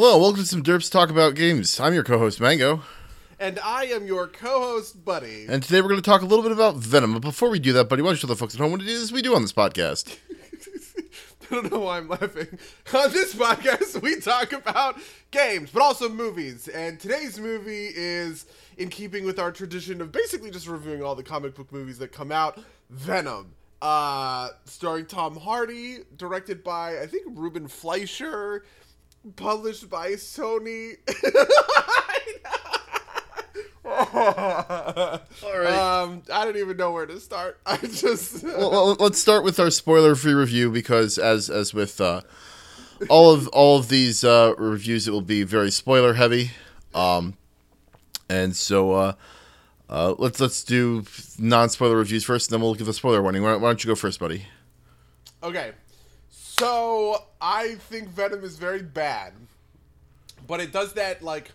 Hello, welcome to some Derps Talk About Games. I'm your co-host Mango, And I am your co-host, Buddy. and today we're going to talk a little bit about Venom. But before we do that, buddy, why don't you tell the folks at home what it is we do on this podcast? I don't know why I'm laughing. On this podcast, we talk about games, but also movies. And today's movie is in keeping with our tradition of basically just reviewing all the comic book movies that come out. Venom, uh, starring Tom Hardy, directed by I think Ruben Fleischer, published by Sony. All right. Um, I don't even know where to start. I just well, let's start with our spoiler-free review because, as as with uh, all of all of these uh, reviews, it will be very spoiler-heavy. Um, and so uh, uh, let's let's do non-spoiler reviews first, and then we'll give a spoiler warning. Why don't you go first, buddy? Okay. So I think Venom is very bad. But it does that like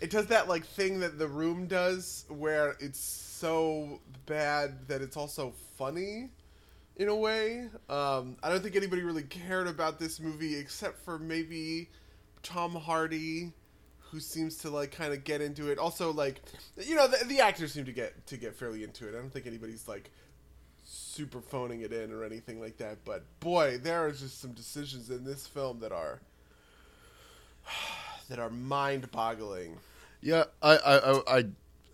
it does that like thing that the room does where it's so bad that it's also funny in a way. Um, I don't think anybody really cared about this movie except for maybe Tom Hardy who seems to like kind of get into it. Also like you know the, the actors seem to get to get fairly into it. I don't think anybody's like super phoning it in or anything like that. But boy, there are just some decisions in this film that are that are mind-boggling. Yeah, I I, I, I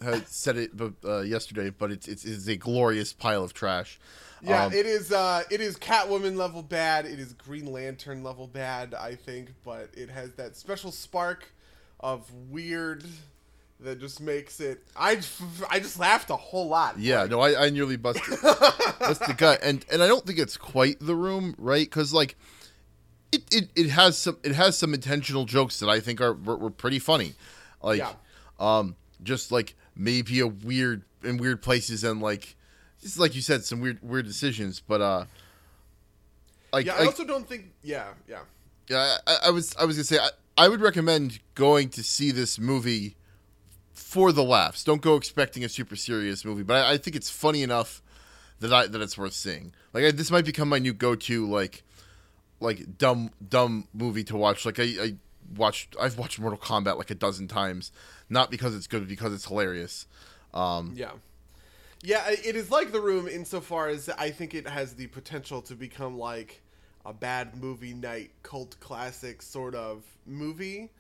had said it uh, yesterday, but it's, it's it's a glorious pile of trash. Yeah, Um, it is. Uh, it is Catwoman level bad. It is Green Lantern level bad. I think, but it has that special spark of weird that just makes it. I I just laughed a whole lot. Yeah, no, I, I nearly busted busted the gut, and and I don't think it's quite the room, right? Because like, it, it it has some it has some intentional jokes that I think are were, were pretty funny, like, Yeah. um, just like maybe a weird in weird places and like, just like you said, some weird weird decisions, but uh, like, Yeah, I like- also don't think. Yeah, yeah. yeah, I, I was I was gonna say I, I would recommend going to see this movie for the laughs. Don't go expecting a super serious movie, but I, I think it's funny enough that I that it's worth seeing. Like I, this might become my new go to like like dumb dumb movie to watch. Like I, I watched I've watched Mortal Kombat like a dozen times, not because it's good, because it's hilarious. Um, Yeah. Yeah, it is like The Room insofar as I think it has the potential to become like a bad movie night cult classic sort of movie.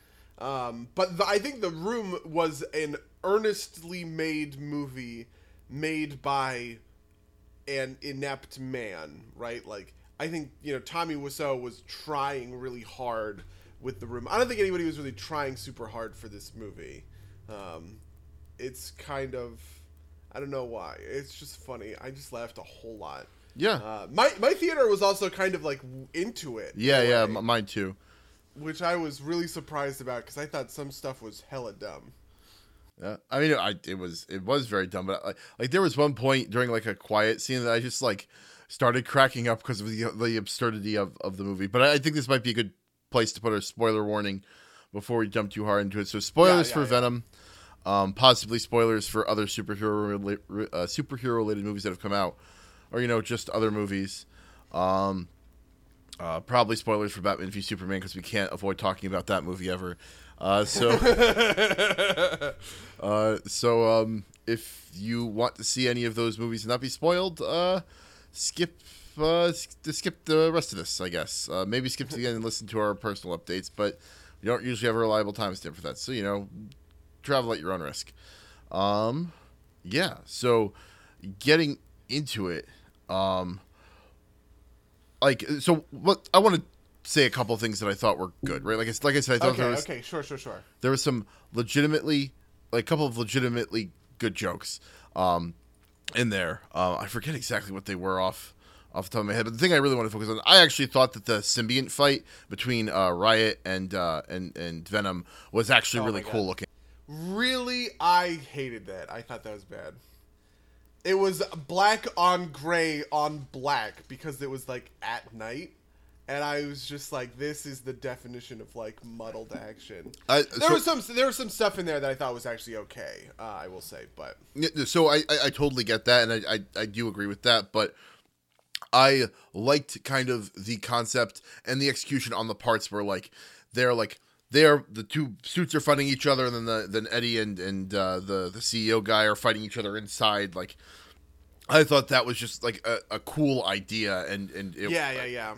Um, but the, I think The Room was an earnestly made movie made by an inept man, right? Like I think you know Tommy Wiseau was trying really hard with The Room. I don't think anybody was really trying super hard for this movie. Um, it's kind of I don't know why. It's just funny. I just laughed a whole lot. yeah, Uh, my my theater was also kind of like into it. yeah, yeah, way, mine too. Which I was really surprised about because I thought some stuff was hella dumb. Yeah, I mean, I it was it was very dumb, but like like there was one point during like a quiet scene that I just like started cracking up because of the the absurdity of of the movie. But I, I think this might be a good place to put a spoiler warning before we jump too hard into it. So spoilers yeah, for yeah. Venom, um, possibly spoilers for other superhero uh, superhero related movies that have come out, or you know just other movies. Um, uh, probably spoilers for Batman v Superman because we can't avoid talking about that movie ever. Uh, so. Uh, so um, if you want to see any of those movies and not be spoiled, uh, skip uh, skip the rest of this, I guess. Uh, maybe skip to the end and listen to our personal updates, but we don't usually have a reliable timestamp for that. So you know, travel at your own risk. Um, yeah. So getting into it, um, like so, what I want to say a couple of things that I thought were good, right? Like I, like I said, I thought Okay, there was okay, sure, sure, sure. there was some legitimately like a couple of legitimately good jokes um in there uh, i forget exactly what they were off off the top of my head but the thing i really want to focus on i actually thought that the symbiont fight between uh, riot and uh, and and venom was actually Oh really cool looking Really, I hated that. I thought that was bad. It was black on gray on black because it was like at night. And I was just like, this is the definition of like muddled action. I, There so, was some there was some stuff in there that I thought was actually okay. Uh, I will say, but so I, I, I totally get that, and I, I, I do agree with that, but I liked kind of the concept and the execution on the parts where like they're like they are the two suits are fighting each other, and then the then Eddie and and uh, the the CEO guy are fighting each other inside. Like, I thought that was just like a, a cool idea, and and it, yeah, yeah, yeah.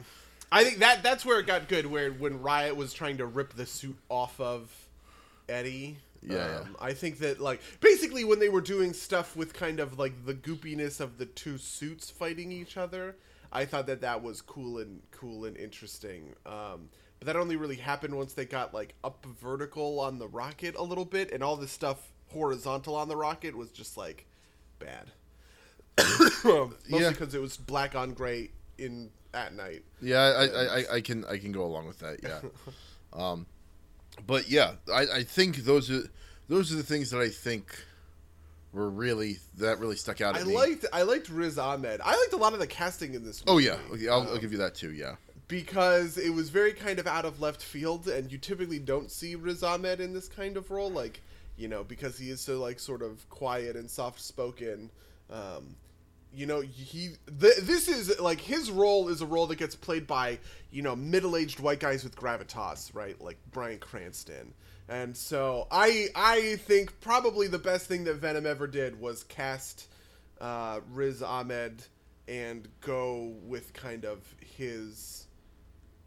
I think that that's where it got good. Where when Riot was trying to rip the suit off of Eddie. Yeah, yeah. Um, I think that like basically when they were doing stuff with kind of like the goopiness of the two suits fighting each other, I thought that that was cool and cool and interesting. Um, but that only really happened once they got like up vertical on the rocket a little bit, and all this stuff horizontal on the rocket was just like bad. Mostly Yeah. because it was black on gray in at night. Yeah, I, I, I, I can I can go along with that. Yeah, um, but yeah, I, I think those are those are the things that I think were really that really stuck out I me. liked I liked Riz Ahmed. I liked a lot of the casting in this. oh yeah, okay, I'll, I'll um, give you that too. Yeah, because it was very kind of out of left field, and you typically don't see Riz Ahmed in this kind of role, like you know, because he is so like sort of quiet and soft spoken. Um, you know, he th- this is like his role is a role that gets played by you know middle aged white guys with gravitas, right? Like Bryan Cranston. And so I I think probably the best thing that Venom ever did was cast uh, Riz Ahmed and go with kind of his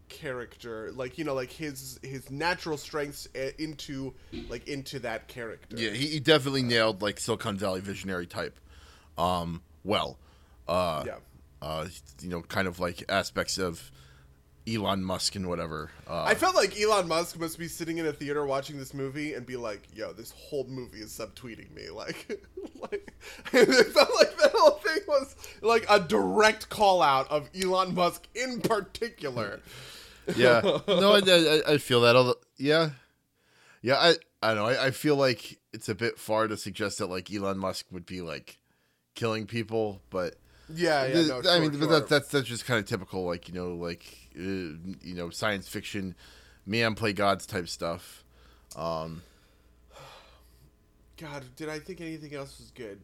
character like you know like his his natural strengths uh, into like into that character yeah, he, he definitely nailed like Silicon Valley visionary type. Um, well, uh, yeah uh, you know, kind of like aspects of Elon Musk and whatever. Uh, I felt like Elon Musk must be sitting in a theater watching this movie and be like, "Yo, this whole movie is subtweeting me." Like, like it felt like that whole thing was like a direct call out of Elon Musk in particular. yeah, no, I, I, I feel that. Although, yeah, yeah, I, I don't know. I, I feel like it's a bit far to suggest that like Elon Musk would be like killing people, but Yeah, yeah. No, I mean, sure. but that, that's that's just kind of typical, like you know, like uh, you know, science fiction, man play gods type stuff. Um, God, did I think anything else was good?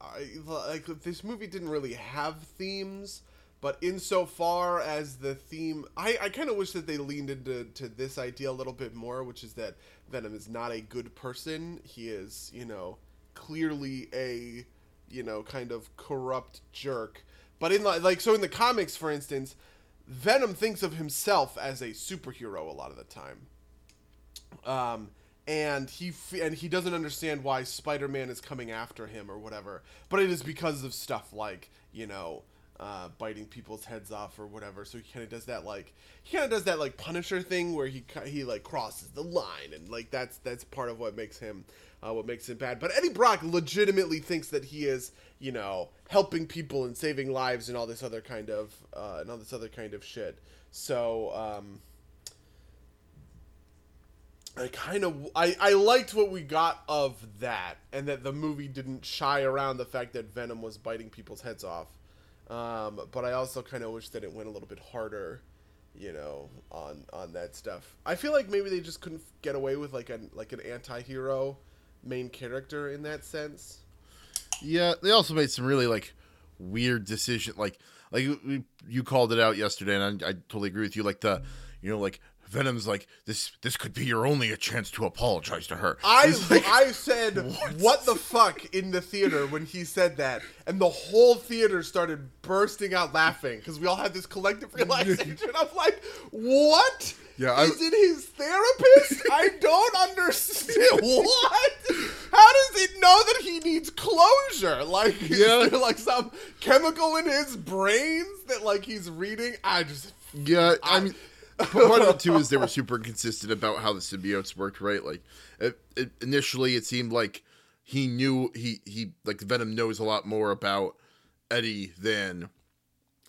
I like this movie didn't really have themes, but insofar as the theme, I, I kind of wish that they leaned into to this idea a little bit more, which is that Venom is not a good person. He is, you know, clearly a, you know, kind of corrupt jerk. But in like, so in the comics, for instance, Venom thinks of himself as a superhero a lot of the time um, and he f- and he doesn't understand why Spider-Man is coming after him or whatever. But it is because of stuff like you know uh, biting people's heads off or whatever. So he kind of does that like he kind of does that like Punisher thing where he he like crosses the line and like that's that's part of what makes him uh, what makes him bad. But Eddie Brock legitimately thinks that he is you know helping people and saving lives and all this other kind of uh, and all this other kind of shit. So. Um, I kind of I, I liked what we got of that, and that the movie didn't shy around the fact that Venom was biting people's heads off. Um, but I also kind of wish that it went a little bit harder, you know, on on that stuff. I feel like maybe they just couldn't get away with like an like an anti-hero main character in that sense. yeah, they also made some really like weird decision, like like you- called it out yesterday, and I, I totally agree with you. Like the, you know, like Venom's like this. This could be your only a chance to apologize to her. I like- I said what? the fuck in the theater when he said that, and the whole theater started bursting out laughing because we all had this collective realization. I'm like, what? Yeah, I- is it his therapist? I don't understand what. How does it know that he needs closure? Like, is Yeah. there like some chemical in his brains that like he's reading? I just Yeah, I mean, part of it too is they were super consistent about how the symbiotes worked, right? Like, it, it, initially it seemed like he knew he he like Venom knows a lot more about Eddie than,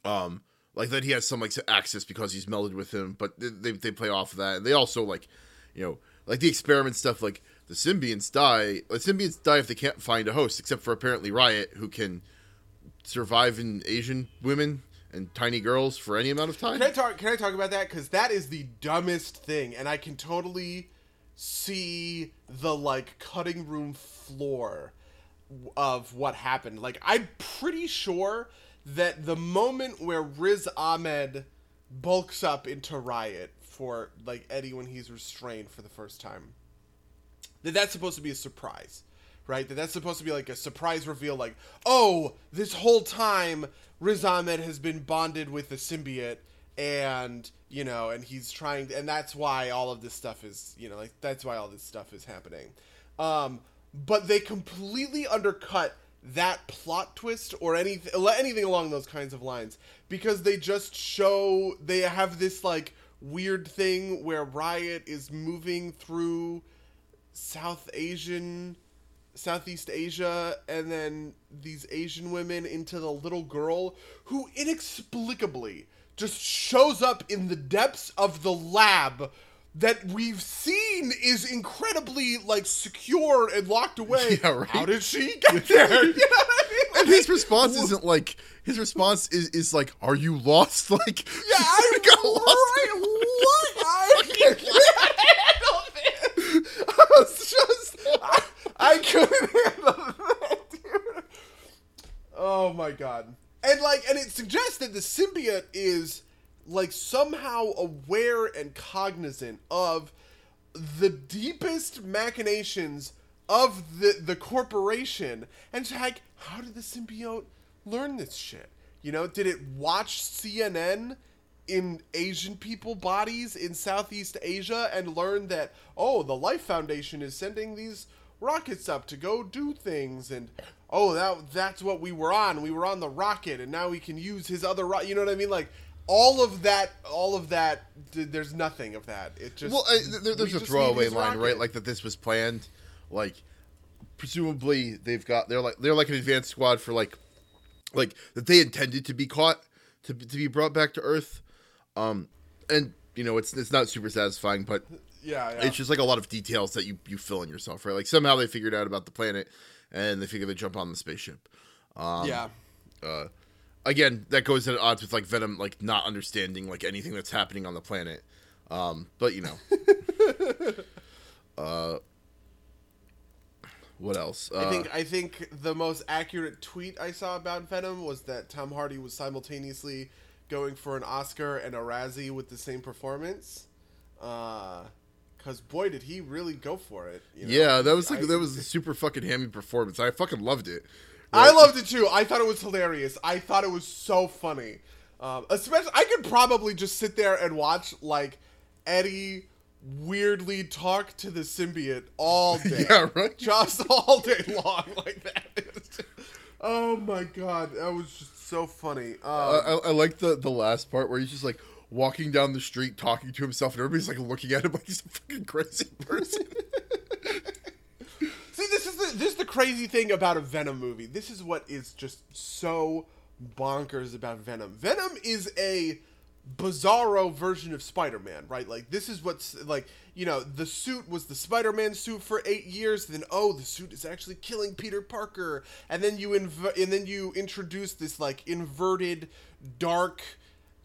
um, like that he has some like access because he's melded with him. But they they, they play off of that, and they also like, you know, like the experiment stuff. Like the symbionts die. The symbionts die if they can't find a host, except for apparently Riot, who can survive in Asian women and tiny girls for any amount of time. Can I talk? Can I talk about that? Because that is the dumbest thing, and I can totally see the like cutting room floor of what happened. Like, I'm pretty sure that the moment where Riz Ahmed bulks up into Riot for like Eddie when he's restrained for the first time. That that's supposed to be a surprise, right? That that's supposed to be like a surprise reveal, like oh, this whole time Riz Ahmed has been bonded with the symbiote, and you know, and he's trying, and that's why all of this stuff is, you know, like that's why all this stuff is happening. Um, but they completely undercut that plot twist or anything anything along those kinds of lines because they just show they have this like weird thing where Riot is moving through South Asian Southeast Asia and then these Asian women into the little girl who inexplicably just shows up in the depths of the lab that we've seen is incredibly like secure and locked away. Yeah, right. How did she get there? You know what I mean? And his response isn't like his response is, is like, "Are you lost?" Like, Yeah, I got lost. right, what? I can't handle this. I was just, I, couldn't handle that, dude. Oh my god. And like, and it suggests that the symbiote is like somehow aware and cognizant of the deepest machinations of the the corporation and it's like how did the symbiote learn this shit you know did it watch cnn in asian people bodies in southeast asia and learn that oh the life foundation is sending these rockets up to go do things and oh that that's what we were on we were on the rocket and now we can use his other ro-, you know what i mean like all of that all of that there's nothing of that it just well, I, there, there's we a throwaway line, right? Like that this was planned. Like, presumably they've got they're like they're like an advanced squad for like, like that they intended to be caught to to be brought back to Earth. Um, and you know it's it's not super satisfying, but yeah, yeah. it's just like a lot of details that you you fill in yourself, right? Like somehow they figured out about the planet, and they figure they jump on the spaceship. Um, yeah uh, again, that goes at odds with like Venom, like not understanding like anything that's happening on the planet. Um, but you know, uh, what else? Uh, I think I think the most accurate tweet I saw about Venom was that Tom Hardy was simultaneously going for an Oscar and a Razzie with the same performance. Because boy, did he really go for it! you know? yeah, that was like I- that was a super fucking hammy performance. I fucking loved it. I loved it too. I thought it was hilarious. I thought it was so funny. Um, especially, I could probably just sit there and watch like Eddie weirdly talk to the symbiote all day. Yeah, right? Just all day long like that. It was just- oh my god, that was just so funny. Um, I, I, I like the the last part where he's just like walking down the street talking to himself, and everybody's like looking at him like he's a fucking crazy person. See, this is the this is the crazy thing about a Venom movie. This is what is just so bonkers about Venom. Venom is a bizarro version of Spider-Man, right? Like this is what's like, you know, the suit was the Spider-Man suit for 8 years, then oh, the suit is actually killing Peter Parker. And then you inv- and then you introduce this like inverted dark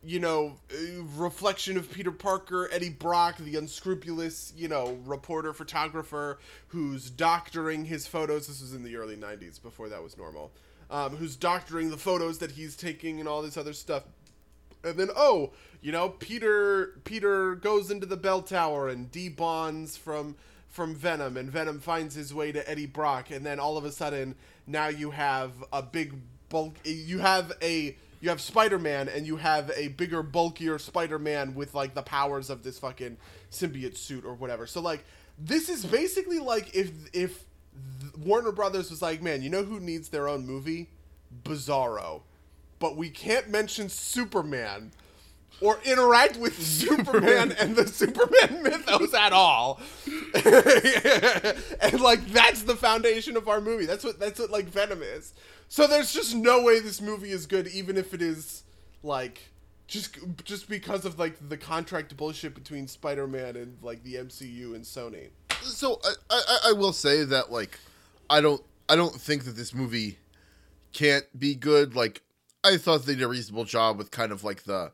you know, uh, reflection of Peter Parker, Eddie Brock, the unscrupulous, you know, reporter photographer who's doctoring his photos. This was in the early 90s, before that was normal. Um, who's doctoring the photos that he's taking and all this other stuff. And then, oh, you know, Peter Peter goes into the bell tower and debonds from from Venom, and Venom finds his way to Eddie Brock, and then all of a sudden, now you have a big bulk. You have a you have Spider-Man, and you have a bigger, bulkier Spider-Man with like the powers of this fucking symbiote suit or whatever. So like, this is basically like if if Warner Brothers was like, man, you know who needs their own movie? Bizarro, but we can't mention Superman or interact with Superman and the Superman mythos at all. and like that's the foundation of our movie. That's what that's what like Venom is. So there's just no way this movie is good even if it is like just just because of like the contract bullshit between Spider-Man and like the MCU and Sony. so I, I I will say that like I don't I don't think that this movie can't be good. Like I thought they did a reasonable job with kind of like the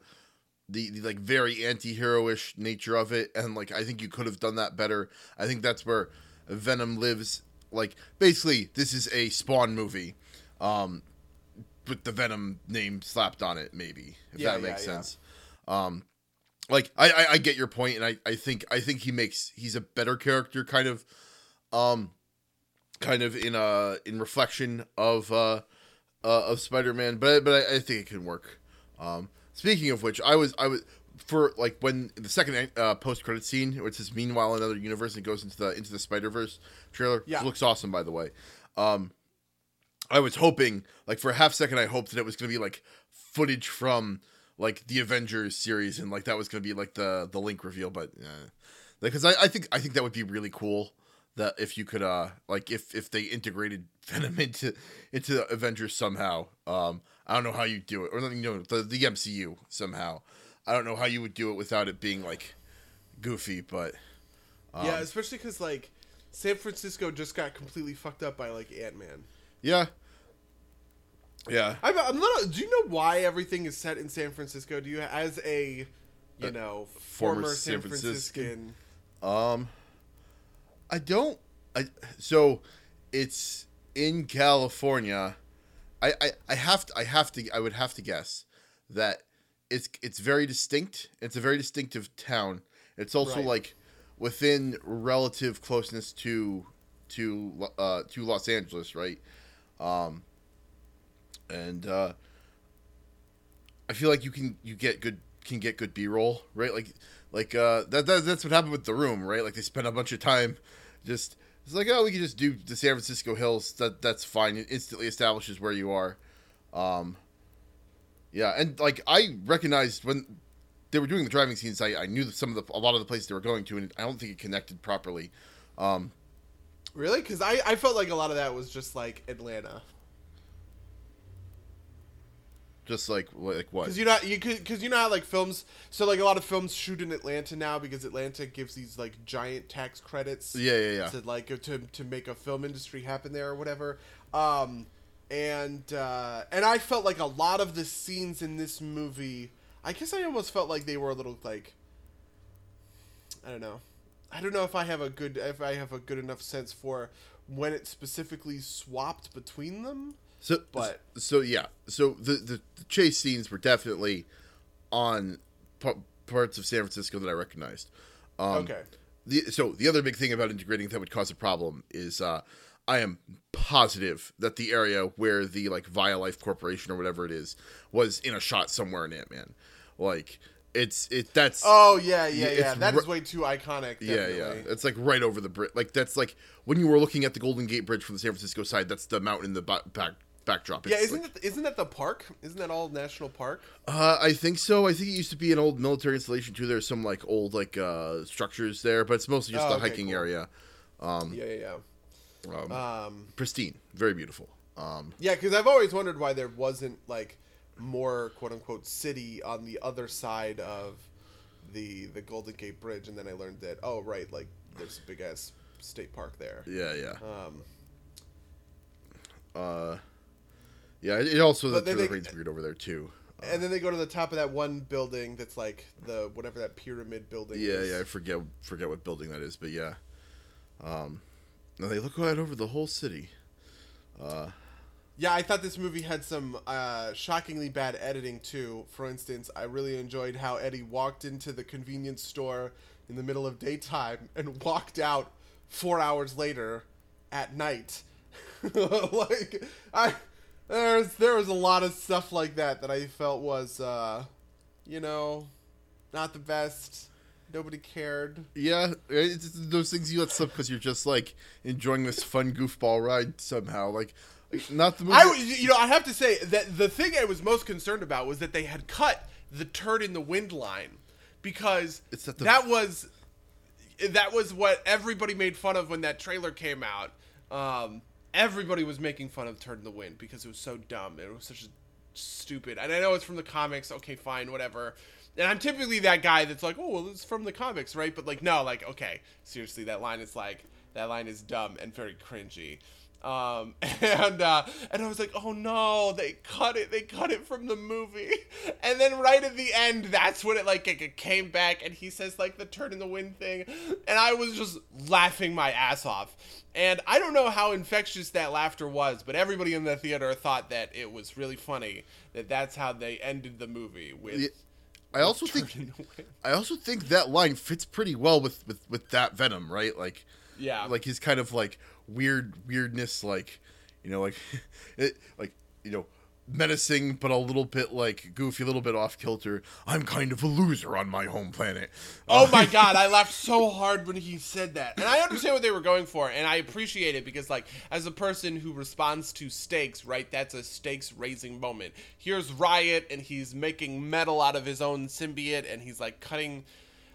the, the like very anti-hero-ish nature of it and like I think you could have done that better. I think that's where Venom lives like basically this is a Spawn movie um with the Venom name slapped on it maybe if Yeah, that makes yeah, yeah. sense. Um like I, I I get your point, and I I think I think he makes he's a better character, kind of, um, kind of in uh in reflection of uh, uh of Spider Man, but but I, I think it can work. Um, speaking of which, I was I was for like when the second uh, post credit scene, which is meanwhile another universe and goes into the into the Spider Verse trailer, Yeah. looks awesome by the way. Um, I was hoping, like for a half second, I hoped that it was gonna be like footage from like the Avengers series, and like that was gonna be like the the link reveal. But because I, I think I think that would be really cool that if you could uh like if if they integrated Venom into into the Avengers somehow. Um, I don't know how you do it, or you know the the MCU somehow. I don't know how you would do it without it being like goofy, but yeah, especially because like San Francisco just got completely fucked up by like Ant Man. yeah, yeah. I'm, I'm not. Do you know why everything is set in San Francisco? Do you, as a, you know, former, former San San Franciscan. Franciscan? Um, I don't. I so it's in California. I, I I have to I have to I would have to guess that it's it's very distinct. It's a very distinctive town. It's also Right. like within relative closeness to to uh to Los Angeles, right? Um and uh I feel like you can you get good can get good B roll, right? Like like uh that, that that's what happened with the room, right? Like they spent a bunch of time just it's like oh we can just do the San Francisco Hills. That that's fine. It instantly establishes where you are. Um yeah, and like I recognized when they were doing the driving scenes, I, I knew some of the a lot of the places they were going to, and I don't think it connected properly. Um, Really? Because I, I felt like a lot of that was just like Atlanta. Just like like what? Because you know you because you know how like films so like a lot of films shoot in Atlanta now because Atlanta gives these like giant tax credits. Yeah, yeah, yeah. To like to to make a film industry happen there or whatever. Um, and uh, and I felt like a lot of the scenes in this movie, I guess I almost felt like they were a little like. I don't know. I don't know if I have a good if I have a good enough sense for when it specifically swapped between them. So, But- so yeah, so the, the the chase scenes were definitely on p- parts of San Francisco that I recognized. Um, okay. The, so the other big thing about integrating that would cause a problem is uh, I am positive that the area where the like Violife Corporation or whatever it is was in a shot somewhere in Ant Man. Like it's it that's Oh yeah, yeah, Yeah, yeah. That is way too iconic. yeah Definitely. yeah it's like right over the bridge. Like that's like when you were looking at the Golden Gate Bridge from the San Francisco side. That's the mountain in the back backdrop. Yeah, isn't like- that isn't that the park? Isn't that all national park? Uh, I think so. I think it used to be an old military installation too. There's some like old like uh structures there, but it's mostly just Oh, a okay, hiking cool. area. yeah, yeah, Um, yeah. Um, pristine, very beautiful. Um, yeah, because I've always wondered why there wasn't like more quote unquote city on the other side of the the Golden Gate Bridge, and then I learned that oh right, like there's a big ass state park there. yeah, yeah, Um, uh, yeah. It, also But the then they- terrain's weird over there too. and then they go to the top of that one building that's like the whatever that pyramid building. Yeah, is. yeah. I forget forget what building that is, but yeah. Um, now they look out over the whole city. Uh, Yeah, I thought this movie had some uh, shockingly bad editing too. For instance, I really enjoyed how Eddie walked into the convenience store in the middle of daytime and walked out four hours later at night. like I, there's there was a lot of stuff like that that I felt was, uh, you know, not the best. Nobody cared. Yeah, it's those things you let slip because you're just like enjoying this fun goofball ride somehow. Like, not the movie. I, you know, I have to say that the thing I was most concerned about was that they had cut the turd in the wind line because It's that the- that was that was what everybody made fun of when that trailer came out. Um, everybody was making fun of turd in the wind because it was so dumb. It was such a stupid. And I know it's from the comics. Okay, fine, whatever. And I'm typically that guy that's like, oh, well, it's from the comics, right? But like, no, like, okay, seriously, that line is like, that line is dumb and very cringy. Um, and uh, and I was like, oh no, they cut it, they cut it from the movie. And then right at the end, that's when it like it, it came back, and he says like the turd in the wind thing, and I was just laughing my ass off. And I don't know how infectious that laughter was, but everybody in the theater thought that it was really funny that that's how they ended the movie with. Yeah. I also think Turned into Wham. I also think that line fits pretty well with with with that Venom, right? Like Yeah. like he's kind of like weird weirdness like you know like it like you know menacing but a little bit like goofy a little bit off kilter i'm kind of a loser on my home planet Oh Uh, my god, I laughed so hard when he said that. And I understand what they were going for, and I appreciate it because, like, as a person who responds to stakes, right, that's a stakes raising moment. Here's Riot, and he's making metal out of his own symbiote, and he's, like, cutting.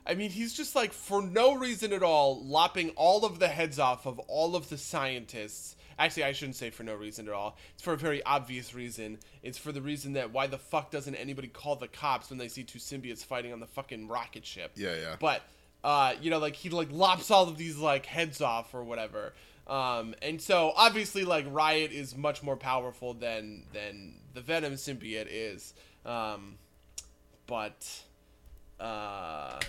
I mean, he's just, like, for no reason at all, lopping all of the heads off of all of the scientists. Actually, I shouldn't say for no reason at all. It's for a very obvious reason. It's for the reason that why the fuck doesn't anybody call the cops when they see two symbiotes fighting on the fucking rocket ship? Yeah, yeah. But uh, you know, like he like lops all of these like heads off or whatever. Um, and so obviously, like Riot is much more powerful than than the Venom symbiote is. Um, but uh,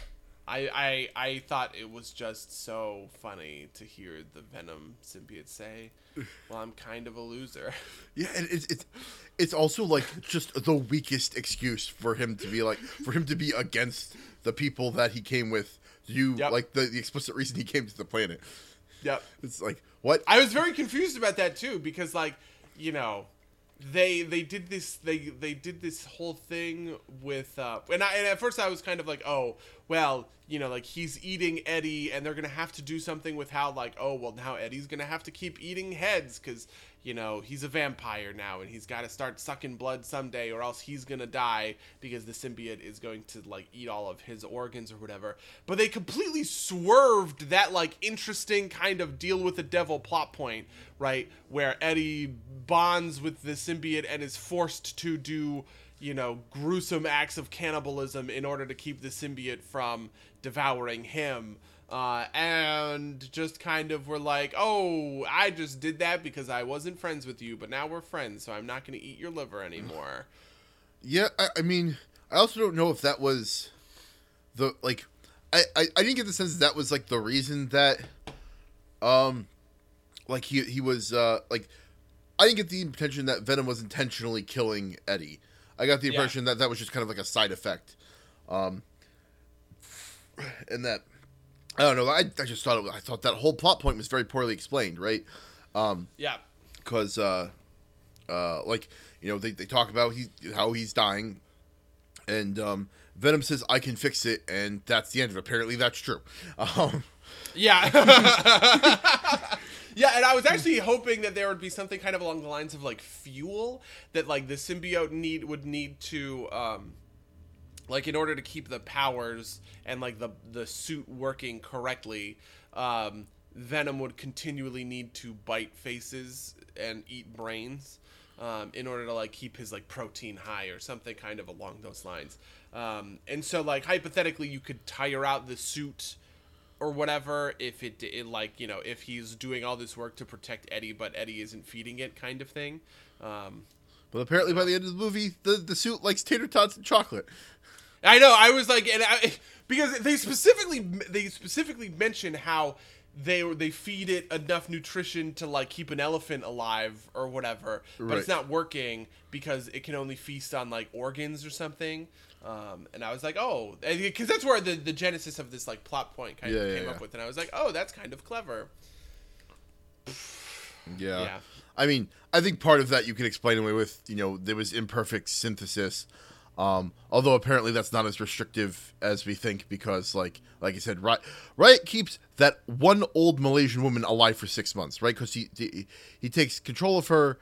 I I I thought it was just so funny to hear the Venom symbiote say, "Well, I'm kind of a loser." yeah and it's it's it's also like just the weakest excuse for him to be like for him to be against the people that he came with you Yep. like the, the explicit reason he came to the planet yep. it's like what I was very confused about that too because like you know they they did this they they did this whole thing with uh and I and at first I was kind of like oh well you know like he's eating Eddie and they're gonna have to do something with how like oh well now Eddie's gonna have to keep eating heads because you know he's a vampire now and he's got to start sucking blood someday or else he's gonna die because the symbiote is going to like eat all of his organs or whatever. But they completely swerved that like interesting kind of deal with the devil plot point right where eddie bonds with the symbiote and is forced to do you know gruesome acts of cannibalism in order to keep the symbiote from devouring him uh, and just kind of were like, oh, I just did that because I wasn't friends with you, but now we're friends, so I'm not going to eat your liver anymore. Yeah, I, I mean, I also don't know if that was the like. I, I I didn't get the sense that, that was like the reason that, um, like he he was uh like, I didn't get the intention that Venom was intentionally killing Eddie. I got the Yeah. impression that that was just kind of like a side effect, um, and that I don't know. I, I just thought it, I thought that whole plot point was very poorly explained, right? Um, Yeah. because uh, uh, like you know they, they talk about he how he's dying, and um, Venom says I can fix it, and that's the end of it. Apparently that's true. Um, Yeah. yeah, and I was actually hoping that there would be something kind of along the lines of like fuel that like the symbiote need would need to um like in order to keep the powers and like the the suit working correctly, um Venom would continually need to bite faces and eat brains. Um, in order to like keep his like protein high or something kind of along those lines, um, and so like hypothetically you could tire out the suit or whatever if it, it like you know if he's doing all this work to protect Eddie but Eddie isn't feeding it kind of thing. Um, but apparently by the end of the movie, the the suit likes tater tots and chocolate. I know I was like and I, because they specifically they specifically mention how they they feed it enough nutrition to like keep an elephant alive or whatever, but it's not working because it can only feast on like organs or something. Um, and I was like, oh, because that's where the, the genesis of this like plot point kind Yeah, of came yeah. up with, and I was like, oh, that's kind of clever. Yeah. Yeah. I mean, I think part of that you can explain away with, you know, there was imperfect synthesis. Um, although apparently that's not as restrictive as we think because, like, like I said, Riot, Riot keeps that one old Malaysian woman alive for six months, right? Because he, he he takes control of her.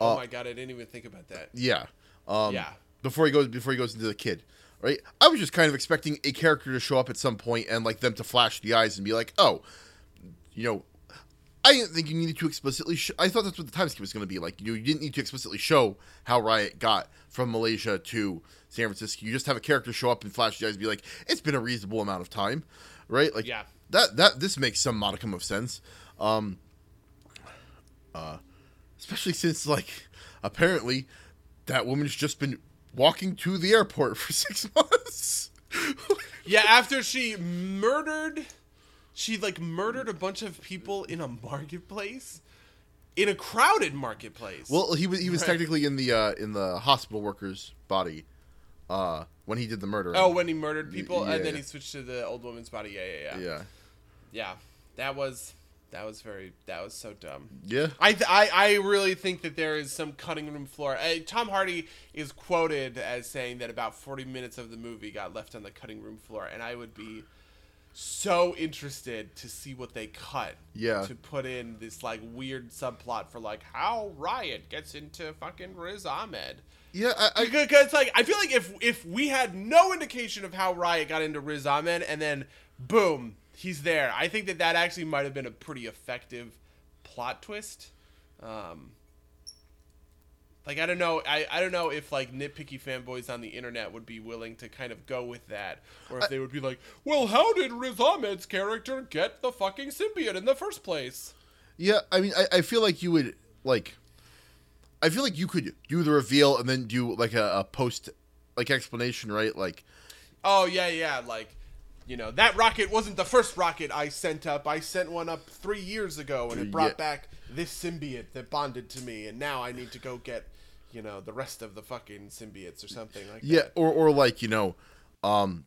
Oh my god, I didn't even think about that. Yeah. Um, Yeah. Before he goes, before he goes into the kid, right? I was just kind of expecting a character to show up at some point and like them to flash the eyes and be like, oh, you know, I didn't think you needed to explicitly. Sh- I thought that's what the time skip was going to be like. You, you didn't need to explicitly show how Riot got from Malaysia to San Francisco. You just have a character show up and flash the eyes and be like, it's been a reasonable amount of time, right? Like, Yeah. that that this makes some modicum of sense. Um, uh, especially since like apparently that woman's just been walking to the airport for six months. Yeah, after she murdered, she like murdered a bunch of people in a marketplace, in a crowded marketplace. well, he was he was Right. technically in the uh, in the hospital worker's body. Uh, when he did the murder. Oh, when he murdered people yeah, and then yeah. he switched to the old woman's body. Yeah, yeah, yeah. yeah, Yeah. That was that was very that was so dumb. yeah. I, th- I I really think that there is some cutting room floor. Uh, Tom Hardy is quoted as saying that about 40 minutes of the movie got left on the cutting room floor, and I would be so interested to see what they cut. Yeah. To put in this like weird subplot for like how Riot gets into fucking Riz Ahmed. Yeah, I, I, Because like I feel like if if we had no indication of how Riot got into Riz Ahmed and then boom he's there, I think that that actually might have been a pretty effective plot twist. Um, like I don't know, I, I don't know if like nitpicky fanboys on the internet would be willing to kind of go with that, or if they would be like, well, how did Riz Ahmed's character get the fucking symbiote in the first place? yeah. I mean, I, I feel like you would like. I feel like you could do the reveal and then do like a, a post, like explanation, right? Like, Oh yeah, yeah, like you know that rocket wasn't the first rocket I sent up. I sent one up three years ago, and it brought Yeah. back this symbiote that bonded to me, and now I need to go get you know the rest of the fucking symbiotes or something like that. yeah, that. or or like you know, um,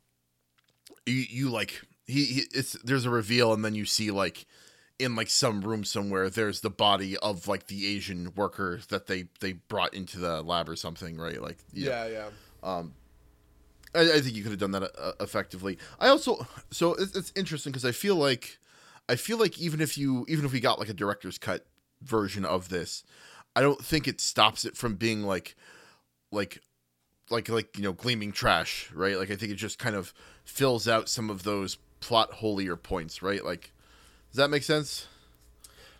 you you like he, he it's there's a reveal and then you see like in like some room somewhere there's the body of like the Asian worker that they they brought into the lab or something, right? Like Yeah, yeah. I, I think you could have done that uh, effectively. I also so it's, it's interesting because I feel like I feel like even if you even if we got like a director's cut version of this, I don't think it stops it from being like like like like you know gleaming trash, right? Like I think it just kind of fills out some of those plot holier points, right? Like does that make sense?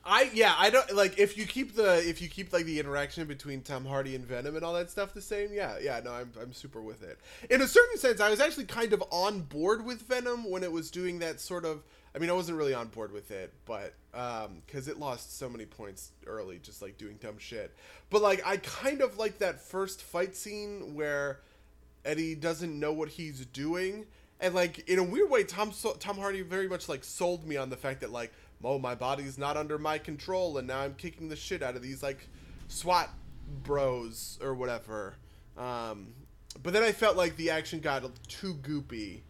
I yeah, I don't like if you keep the if you keep like the interaction between Tom Hardy and Venom and all that stuff the same. Yeah, yeah, no, I'm I'm super with it. In a certain sense, I was actually kind of on board with Venom when it was doing that sort of. I mean, I wasn't really on board with it, but um, because it lost so many points early, just like doing dumb shit. But like, I kind of like that first fight scene where Eddie doesn't know what he's doing, and like in a weird way, Tom Tom Hardy very much like sold me on the fact that like, oh, my body's not under my control, and now I'm kicking the shit out of these like SWAT bros or whatever. Um, but then I felt like the action got too goopy,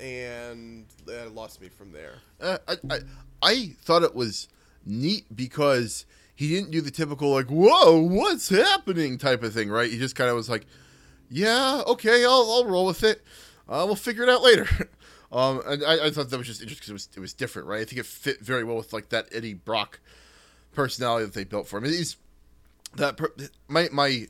and it lost me from there. Uh, I, I I thought it was neat because he didn't do the typical like "Whoa, what's happening?" type of thing, right? He just kind of was like, "Yeah, okay, I'll, I'll roll with it. Uh, we'll figure it out later." um, and I, I thought that was just interesting because it was it was different, right? I think it fit very well with like that Eddie Brock personality that they built for him. He's that per, my my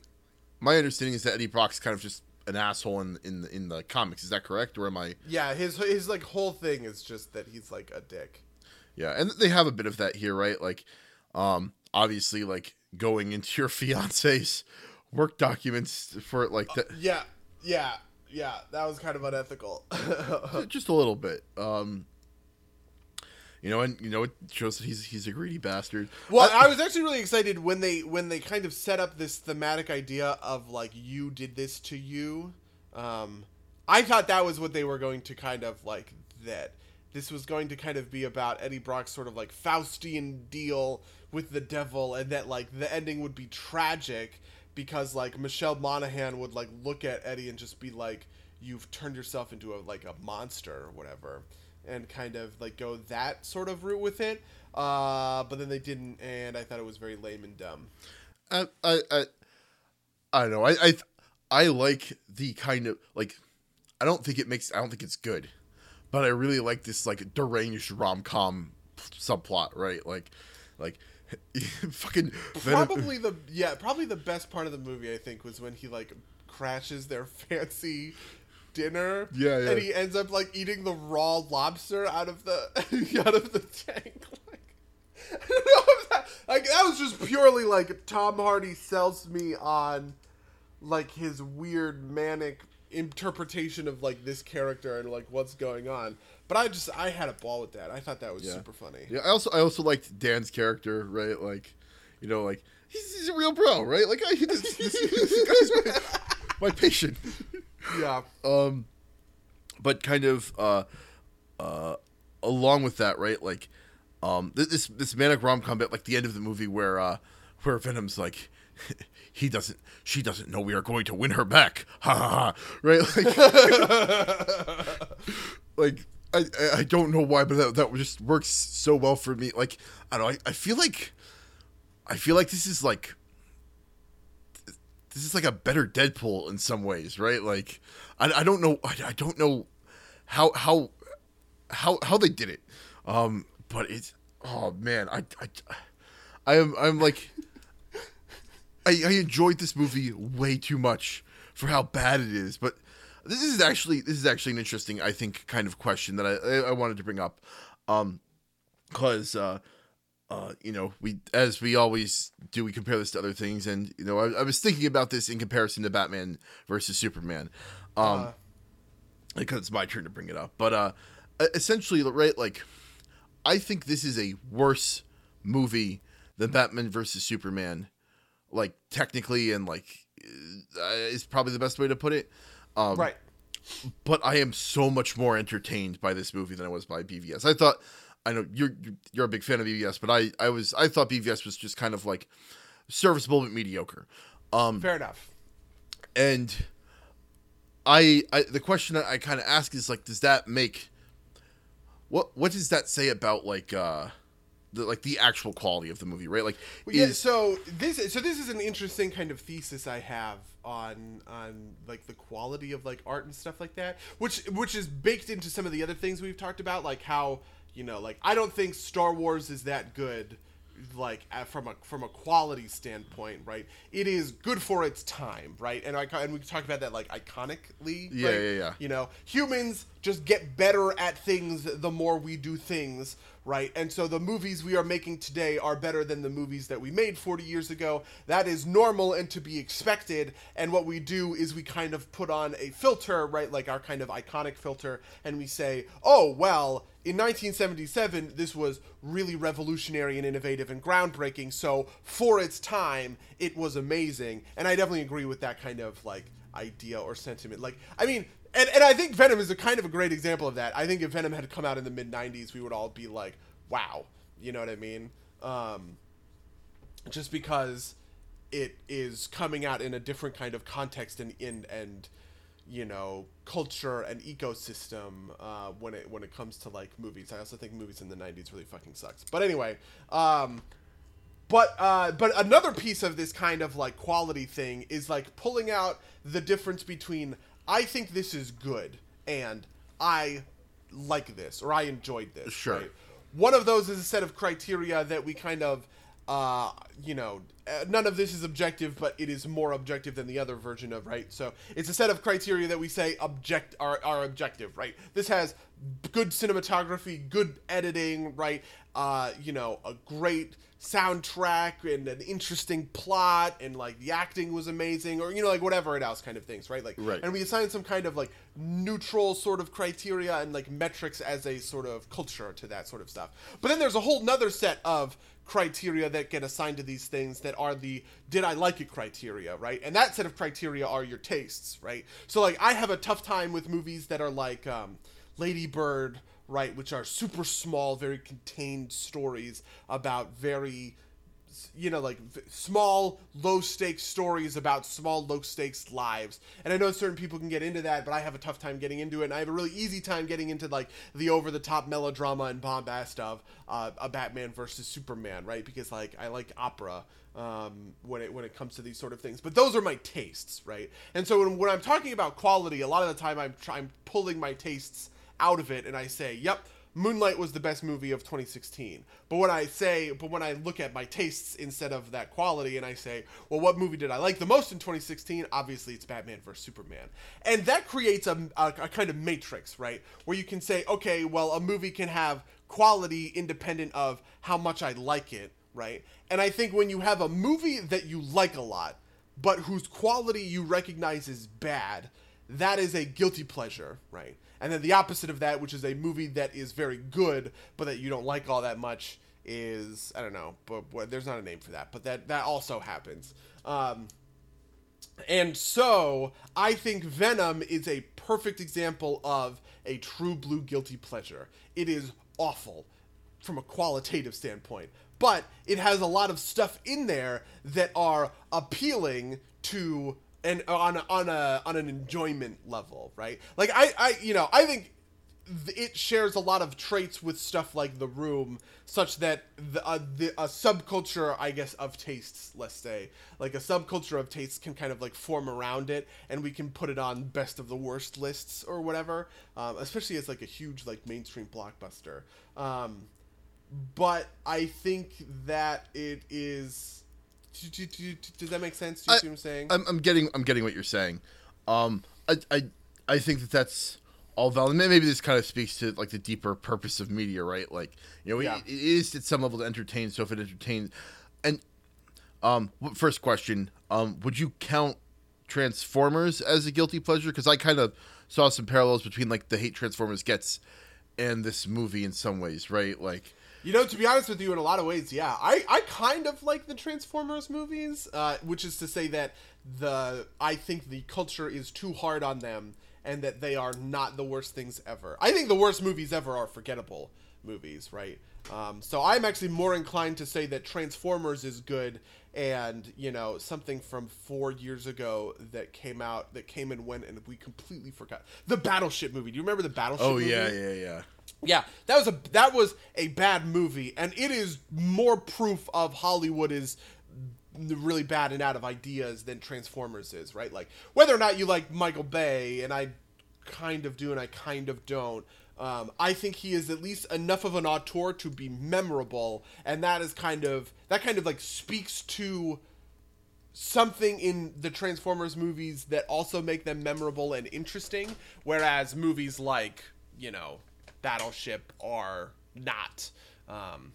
my understanding is that Eddie Brock's kind of just an asshole in in in the comics. Is that correct, or am I? Yeah, his his like whole thing is just that he's like a dick. Yeah, and they have a bit of that here, right? Like, um, obviously, like going into your fiance's work documents for like the, Yeah, yeah, yeah. That was kind of unethical. just a little bit. Um, you know, and you know, it shows that he's he's a greedy bastard. Well, I- I was actually really excited when they when they kind of set up this thematic idea of like you did this to you. Um, I thought that was what they were going to kind of like that. This was going to kind of be about Eddie Brock's sort of like Faustian deal with the devil, and that like the ending would be tragic because like Michelle Monaghan would like look at Eddie and just be like, "You've turned yourself into a like a monster or whatever." and kind of like go that sort of route with it. Uh, but then they didn't, and I thought it was very lame and dumb. I, I, I, I don't know. I, I, I like the kind of like. I don't think it makes. I don't think it's good, but I really like this like deranged rom com subplot. Right, like, like, fucking Venom- Probably the yeah, probably the best part of the movie I think was when he like crashes their fancy dinner. Yeah, yeah. And he ends up like eating the raw lobster out of the out of the tank. Like, I don't know if that, like that was just purely like Tom Hardy sells me on like his weird manic interpretation of like this character and like what's going on. But I just I had a ball with that. I thought that was Yeah. super funny. Yeah, I also I also liked Dan's character, right? Like, you know, like he's, he's a real bro, right? Like, I, this, this, this guy's my, my patient. Yeah. Um, but kind of uh, uh, along with that, right? Like, um, this this manic rom com bit, like the end of the movie where uh, where Venom's like he doesn't she doesn't know we are going to win her back ha ha ha right like like I, I- don't know why but that, that just works so well for me. Like i don't know I, I feel like i feel like this is like this is like a better deadpool in some ways right? Like i, I don't know I, I don't know how how how how they did it. Um but it's oh man i i i am i'm like I, I enjoyed this movie way too much for how bad it is, but this is actually this is actually an interesting, I think, kind of question that I I, wanted to bring up, um, because uh, uh, you know we as we always do, we compare this to other things, and you know I, I was thinking about this in comparison to Batman versus Superman, um, Uh, because it's my turn to bring it up, but uh, essentially, right, like I think this is a worse movie than Batman versus Superman, like technically and like uh, is probably the best way to put it. Um, right. But I am so much more entertained by this movie than I was by BVS. I thought, I know you're you're a big fan of BVS, but I I was I thought BVS was just kind of like serviceable but mediocre. Um, Fair enough. and I, I the question that I kind of ask is like, does that make what what does that say about like uh the like the actual quality of the movie, right? Like, Well, yeah, is so this so this is an interesting kind of thesis I have on on like the quality of like art and stuff like that, which which is baked into some of the other things we've talked about, like how you know, like I don't think Star Wars is that good, like uh, from a from a quality standpoint, right? It is good for its time, right? And I and we talk about that like iconically, Yeah, right? yeah, yeah. You know, humans just get better at things the more we do things, right? And so the movies we are making today are better than the movies that we made 40 years ago. That is normal and to be expected. And what we do is we kind of put on a filter, right? Like our kind of iconic filter, and we say, oh, well, in 1977, this was really revolutionary and innovative and groundbreaking. So for its time, it was amazing. And I definitely agree with that kind of like idea or sentiment. Like, I mean, and, and I think Venom is a kind of a great example of that. I think if Venom had come out in the mid 90s, we would all be like, wow. You know what I mean? Um, just because it is coming out in a different kind of context and and, and you know culture and ecosystem uh, when it when it comes to like movies. I also think movies in the '90s really fucking sucks. But anyway, um, but uh, but another piece of this kind of like quality thing is like pulling out the difference between I think this is good and I like this or I enjoyed this. Sure. right? One of those is a set of criteria that we kind of, uh, you know, uh, none of this is objective, but it is more objective than the other version of right. So it's a set of criteria that we say object are, are objective, right? This has good cinematography, good editing, right? Uh, you know, a great soundtrack and an interesting plot, and like the acting was amazing, or you know, like whatever it else kind of things, right? Like, Right. and we assign some kind of like neutral sort of criteria and like metrics as a sort of culture to that sort of stuff. But then there's a whole nother set of criteria that get assigned to these things that are the did I like it criteria, right? And that set of criteria are your tastes, right? So like I have a tough time with movies that are like um, Lady Bird, right, which are super small, very contained stories about very you know like small low stakes stories about small low stakes lives. And i know certain people can get into that but i have a tough time getting into it. And i have a really easy time getting into like the over the top melodrama and bombast of uh, a batman versus superman right? Because like i like opera um, when it when it comes to these sort of things. But those are my tastes right? And so when, when i'm talking about quality a lot of the time i'm trying pulling my tastes out of it and i say yep Moonlight was the best movie of 2016. But when I say, but when I look at my tastes instead of that quality and I say, well, what movie did I like the most in 2016? Obviously, it's Batman vs. Superman. And that creates a, a, a kind of matrix, right? Where you can say, okay, well, a movie can have quality independent of how much I like it, right? And I think when you have a movie that you like a lot, but whose quality you recognize is bad, that is a guilty pleasure, right? And then the opposite of that, which is a movie that is very good, but that you don't like all that much, is I don't know, but, there's not a name for that, but that that also happens. Um, and so I think Venom is a perfect example of a true blue guilty pleasure. It is awful. from a qualitative standpoint. But it has a lot of stuff in there that are appealing to and on on a on an enjoyment level, right? Like I I you know I think it shares a lot of traits with stuff like The Room, such that the, uh, the a subculture, I guess, of tastes, let's say, like a subculture of tastes can kind of like form around it, and we can put it on best of the worst lists or whatever. Um, especially as like a huge like mainstream blockbuster. Um, but I think that it is. Does that make sense? Do you I- see what I'm saying? I'm, I'm getting I'm getting what you're saying. Um, I I, I think that that's all valid. Maybe this kind of speaks to like the deeper purpose of media, right? Like you know, Yeah. it, it is at some level to entertain. So if it entertains, and um, first question, um, would you count Transformers as a guilty pleasure? Because I kind of saw some parallels between like the hate Transformers gets and this movie in some ways, right? Like. You know, to be honest with you, in a lot of ways, yeah, I, I kind of like the Transformers movies, uh, which is to say that the I think the culture is too hard on them, and that they are not the worst things ever. I think the worst movies ever are forgettable movies, right? Um, so I'm actually more inclined to say that Transformers is good, and you know something from four years ago that came out that came and went, and we completely forgot the Battleship movie. Do you remember the Battleship? Oh movie? yeah, yeah, yeah. Yeah, that was a that was a bad movie, and it is more proof of Hollywood is really bad and out of ideas than Transformers is, right? Like whether or not you like Michael Bay, and I kind of do and I kind of don't. Um, I think he is at least enough of an auteur to be memorable, and that is kind of that kind of like speaks to something in the Transformers movies that also make them memorable and interesting, whereas movies like, you know, Battleship are not. Um,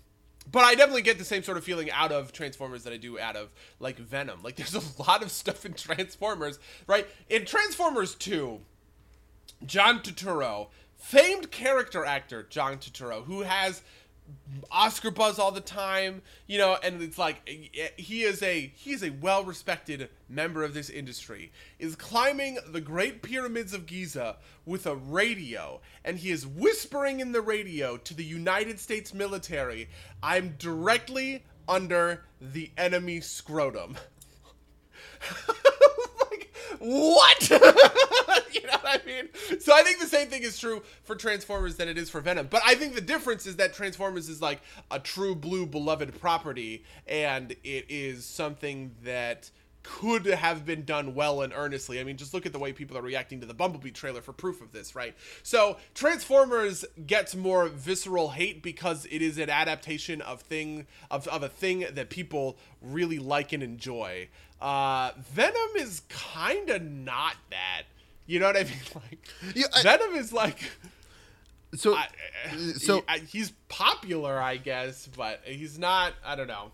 but I definitely get the same sort of feeling out of Transformers that I do out of like Venom. Like there's a lot of stuff in Transformers, right? In Transformers 2, John Turturro, famed character actor John Turturro, who has Oscar buzz all the time, you know, and it's like he is a he is a well-respected member of this industry. Is climbing the Great Pyramids of Giza with a radio, and he is whispering in the radio to the United States military, "I'm directly under the enemy scrotum." what? you know what I mean? So I think the same thing is true for Transformers than it is for Venom. But I think the difference is that Transformers is like a true blue beloved property, and it is something that could have been done well and earnestly. I mean, just look at the way people are reacting to the Bumblebee trailer for proof of this, right? So Transformers gets more visceral hate because it is an adaptation of thing of, of a thing that people really like and enjoy. Uh, Venom is kind of not that. You know what I mean? Like Yeah, I- Venom is like So, I, so he- he's popular, I guess, but he's not. I don't know.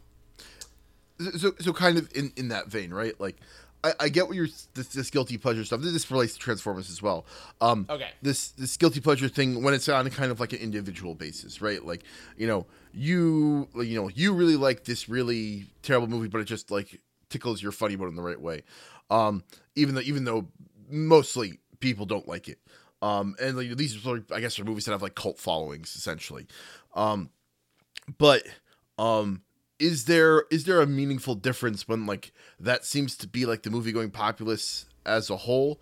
so so kind of in in that vein, right? Like, I, I get what you're this, this guilty pleasure stuff. This relates to Transformers as well. Um, Okay. This this guilty pleasure thing when it's on kind of like an individual basis, right? Like, you know, you you know you really like this really terrible movie, but it just like tickles your funny bone in the right way. Um, even though even though mostly people don't like it. Um, and like, these are I guess are movies that have like cult followings essentially. Um, but um is there is there a meaningful difference when like that seems to be like the movie going populace as a whole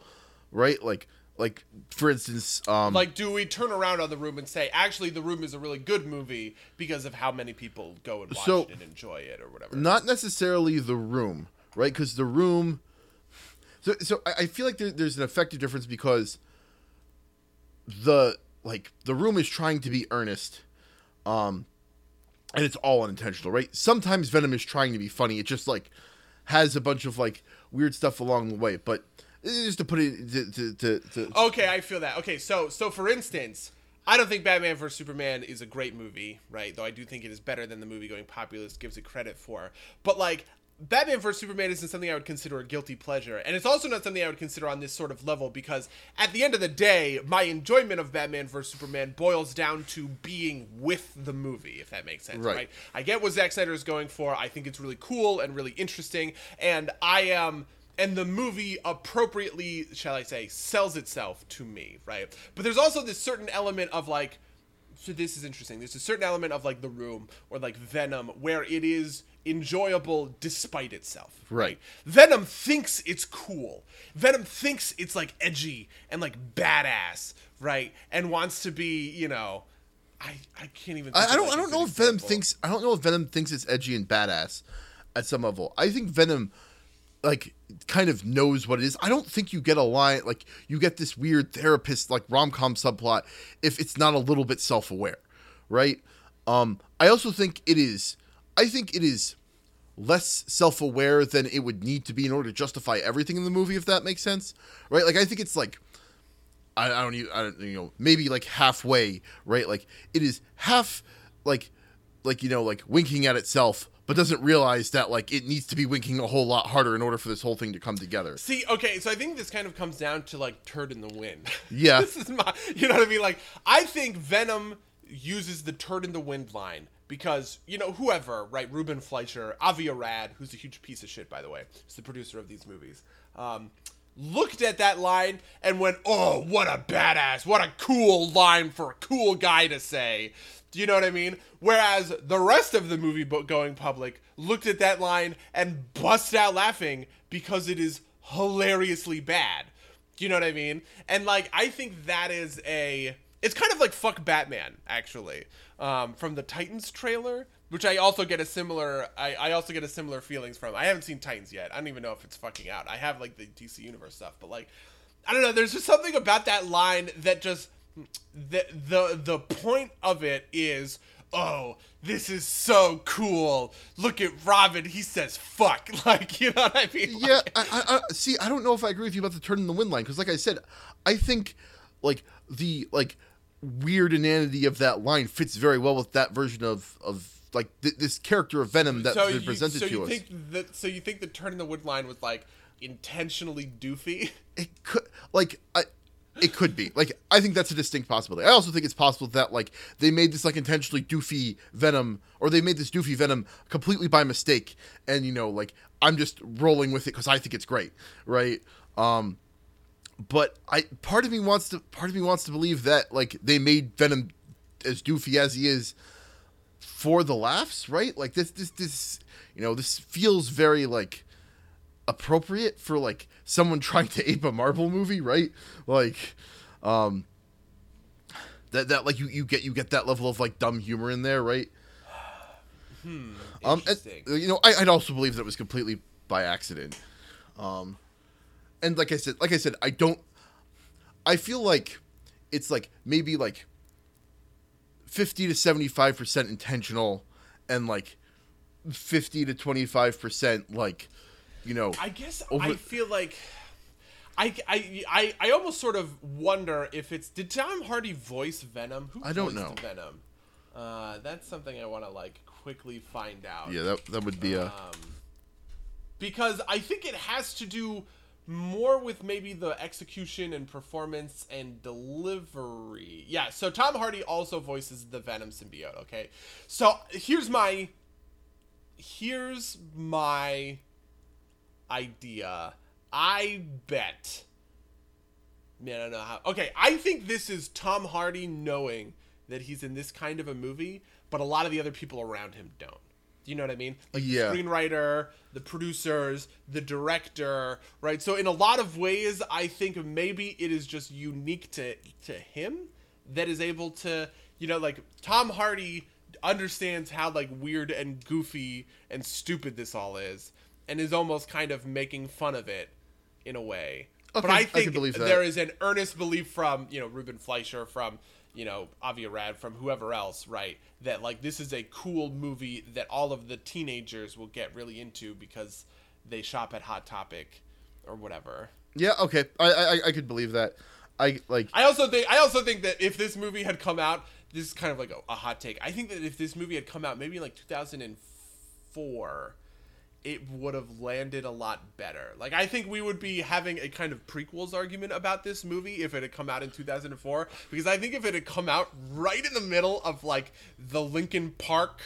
right like like for instance um Like, do we turn around on the room and say, actually, the room is a really good movie because of how many people go and watch So- it and enjoy it or whatever? not necessarily the room right? Because the room so so I, I feel like there, there's an effective difference because the like the room is trying to be earnest um and it's all unintentional right? Sometimes venom is trying to be funny. It just like has a bunch of like weird stuff along the way but just to put it to to, to, to Okay, I feel that. Okay, so so for instance, I don't think Batman vs Superman is a great movie, right? Though I do think it is better than the movie going populist gives it credit for. But like Batman vs Superman isn't something I would consider a guilty pleasure, and it's also not something I would consider on this sort of level because at the end of the day, my enjoyment of Batman vs Superman boils down to being with the movie, if that makes sense, Right. right? I get what Zack Snyder is going for. I think it's really cool and really interesting, and I am. And the movie appropriately, shall I say, sells itself to me, right? But there's also this certain element of like so this is interesting. There's a certain element of like the room or like Venom where it is enjoyable despite itself. Right. Venom thinks it's cool. Venom thinks it's like edgy and like badass, right? And wants to be, you know, I I can't even. I, I don't. like, I don't know if Venom thinks. I don't know if Venom thinks it's edgy and badass at some level. I think Venom, like, kind of knows what it is. I don't think you get a line like you get this weird therapist like rom com subplot if it's not a little bit self aware, right? Um, I also think it is. I think it is less self-aware than it would need to be in order to justify everything in the movie if that makes sense right like i think it's like I, I don't I don't, you know, maybe like halfway, right? Like it is half, like, like you know, like winking at itself, but doesn't realize that like it needs to be winking a whole lot harder in order for this whole thing to come together. See, okay, so I think this kind of comes down to like turd in the wind. Yeah. this is my, you know what I mean? Like, I think Venom uses the turd in the wind line because, you know, whoever, right? Ruben Fleischer, Avi Arad, who's a huge piece of shit, by the way, is the producer of these movies, um, looked at that line and went, oh, what a badass, what a cool line for a cool guy to say. Do you know what I mean? Whereas the rest of the movie book going public looked at that line and bust out laughing because it is hilariously bad. Do you know what I mean? And like I think that is a it's kind of like fuck Batman actually. Um, from the Titans trailer, which I also get a similar I, I also get a similar feelings from. I haven't seen Titans yet. I don't even know if it's fucking out. I have like the DC universe stuff, but like I don't know, there's just something about that line that just the the the point of it is oh this is so cool look at robin he says fuck like you know what i mean Yeah, I, I, I see. I don't know if I agree with you about the turd in the wind line because, like I said, I think like the like weird inanity of that line fits very well with that version of of like th- this character of Venom that's so been you, presented so to you us. think that so you think the turn in the wood line was like intentionally doofy it could like I it could be like I think that's a distinct possibility. I also think it's possible that like they made this like intentionally doofy Venom or they made this doofy Venom completely by mistake and you know like I'm just rolling with it cuz I think it's great, right? Um but I part of me wants to part of me wants to believe that like they made Venom as doofy as he is for the laughs, right? Like this this this you know, this feels very like appropriate for like someone trying to ape a Marvel movie, right? Like, um, that that like you you get you get that level of like dumb humor in there, right? Hmm, Um, and, you know, I, I'd also believe that it was completely by accident. Um, and like I said, like I said, I don't. I feel like it's like maybe like fifty to seventy five percent intentional, and like fifty to twenty five percent like, you know, I guess Over- I feel like I, I, I, I almost sort of wonder if it's did Tom Hardy voice Venom? Who I don't know. Venom. Uh, that's something I want to like quickly find out. yeah, that that would be a. Um, because I think it has to do more with maybe the execution and performance and delivery. Yeah, so Tom Hardy also voices the Venom symbiote, okay? So here's my here's my idea. I bet Man, I don't know how. Okay, I think this is Tom Hardy knowing that he's in this kind of a movie, but a lot of the other people around him don't. Do you know what I mean? Like Yeah. the screenwriter, the producers, the director, right? So in a lot of ways, I think maybe it is just unique to to him that is able to, you know, like Tom Hardy understands how like weird and goofy and stupid this all is, and is almost kind of making fun of it in a way. Okay, but I I think that. there is an earnest belief from you know Ruben Fleischer, from you know Avi Arad, from whoever else, right? That like this is a cool movie that all of the teenagers will get really into because they shop at Hot Topic or whatever. Yeah, okay, I I, I could believe that. I like. I also think I also think that if this movie had come out, this is kind of like a, a hot take. I think that if this movie had come out maybe in like 2004, it would have landed a lot better. Like I think we would be having a kind of prequels argument about this movie if it had come out in 2004 because I think if it had come out right in the middle of like the Linkin Park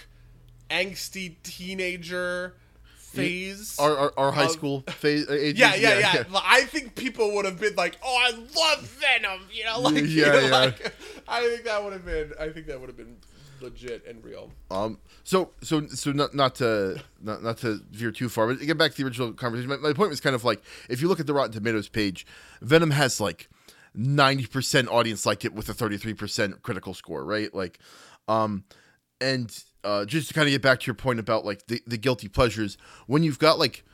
angsty teenager phase. our our, our high Of- school phase. uh, ages, yeah, yeah, yeah, I think people would have been like, "Oh, I love Venom," you know, like, you Yeah, know, yeah. like, I think that would have been, I think that would have been legit and real. Um. So so so not not to not not to veer too far, but get back to the original conversation. My, my point was kind of like if you look at the Rotten Tomatoes page, Venom has like ninety percent audience liked it with a thirty three percent critical score, right? Like, um, and uh, just to kind of get back to your point about like the the guilty pleasures, when you've got like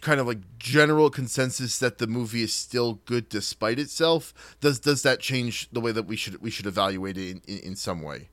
kind of like general consensus that the movie is still good despite itself does does that change the way that we should we should evaluate it in, in, in some way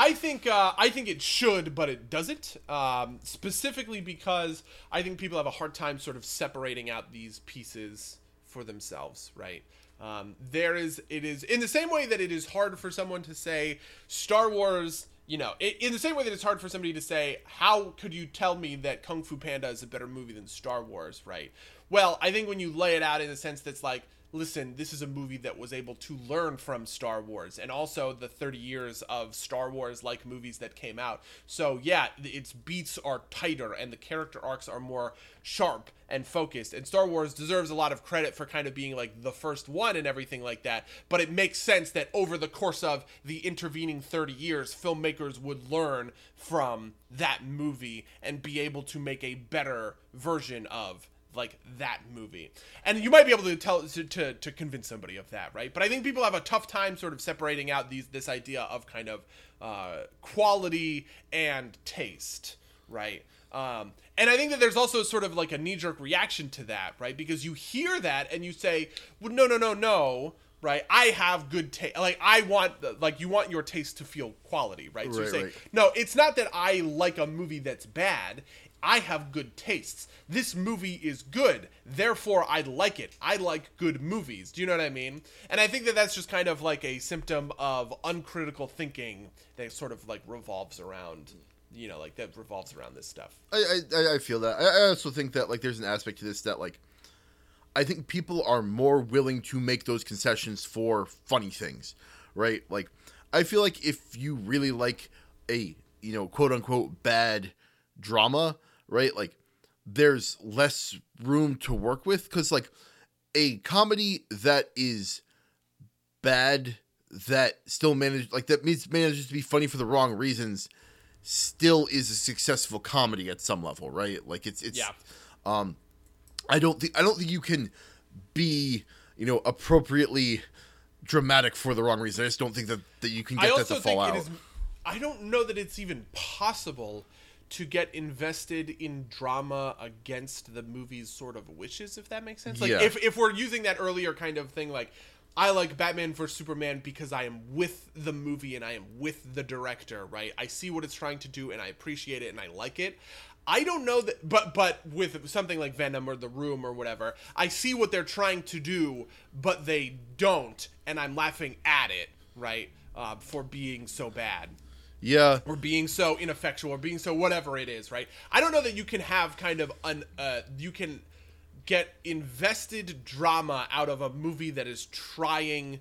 I think uh, I think it should, but it doesn't. Um, specifically because I think people have a hard time sort of separating out these pieces for themselves, right? Um, there is it is in the same way that it is hard for someone to say Star Wars. You know, in the same way that it's hard for somebody to say, "How could you tell me that Kung Fu Panda is a better movie than Star Wars?" Right? Well, I think when you lay it out in a sense that's like, listen, this is a movie that was able to learn from Star Wars and also the 30 years of Star Wars like movies that came out. So, yeah, its beats are tighter and the character arcs are more sharp and focused. And Star Wars deserves a lot of credit for kind of being like the first one and everything like that. But it makes sense that over the course of the intervening 30 years, filmmakers would learn from that movie and be able to make a better version of like that movie. And you might be able to tell to, to, to convince somebody of that right? But i think people have a tough time sort of separating out these this idea of kind of uh, quality and taste right? Um, and i think that there's also sort of like a knee-jerk reaction to that right? Because you hear that and you say well no no no no right? I have good taste like i want the, like you want your taste to feel quality right? So you Right, say right. no it's not that i like a movie that's bad I have good tastes. This movie is good, therefore I like it. I like good movies. Do you know what I mean? And I think that that's just kind of like a symptom of uncritical thinking that sort of like revolves around, you know, like that revolves around this stuff. I, I I feel that. I, I also think that like there's an aspect to this that like I think people are more willing to make those concessions for funny things, right? Like I feel like if you really like a you know quote unquote bad drama, right? Like there's less room to work with because like a comedy that is bad that still manage like that means manages to be funny for the wrong reasons still is a successful comedy at some level, right? Like it's it's Yeah. um I don't think I don't think you can be, you know, appropriately dramatic for the wrong reason. I just don't think that, that you can get that to fall think out. it is I don't know that it's even possible to get invested in drama against the movie's sort of wishes, if that makes sense. Like Yeah. if if we're using that earlier kind of thing, like I like Batman vs Superman because I am with the movie and I am with the director, right? I see what it's trying to do and I appreciate it and I like it. I don't know that, but but with something like Venom or The Room or whatever, I see what they're trying to do, but they don't, and I'm laughing at it, right? Uh, for being so bad yeah. or being so ineffectual or being so whatever it is, right? I don't know that you can have kind of an uh, you can get invested drama out of a movie that is trying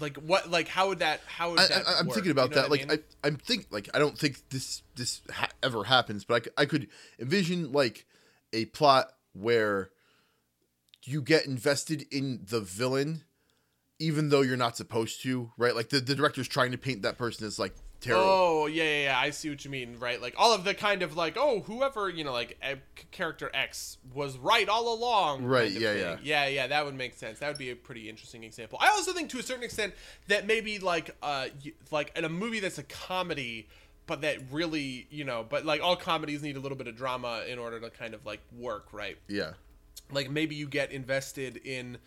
like what like how would that how would I, that I, I'm work? thinking about You know that. Like I mean? I, I'm think like I don't think this this ha- ever happens, but I, c- I could envision like a plot where you get invested in the villain, even though you're not supposed to, right? Like the, the director's trying to paint that person as like terrible. Oh yeah, yeah, yeah, I see what you mean, right? Like all of the kind of like, oh, whoever you know, like eh, c- character X was right all along, Right, kind of yeah, thing. yeah, yeah. That would make sense. That would be a pretty interesting example. I also think to a certain extent that maybe like, uh, like in a movie that's a comedy, but that really, you know, but like all comedies need a little bit of drama in order to kind of like work, right? Yeah. like maybe you get invested in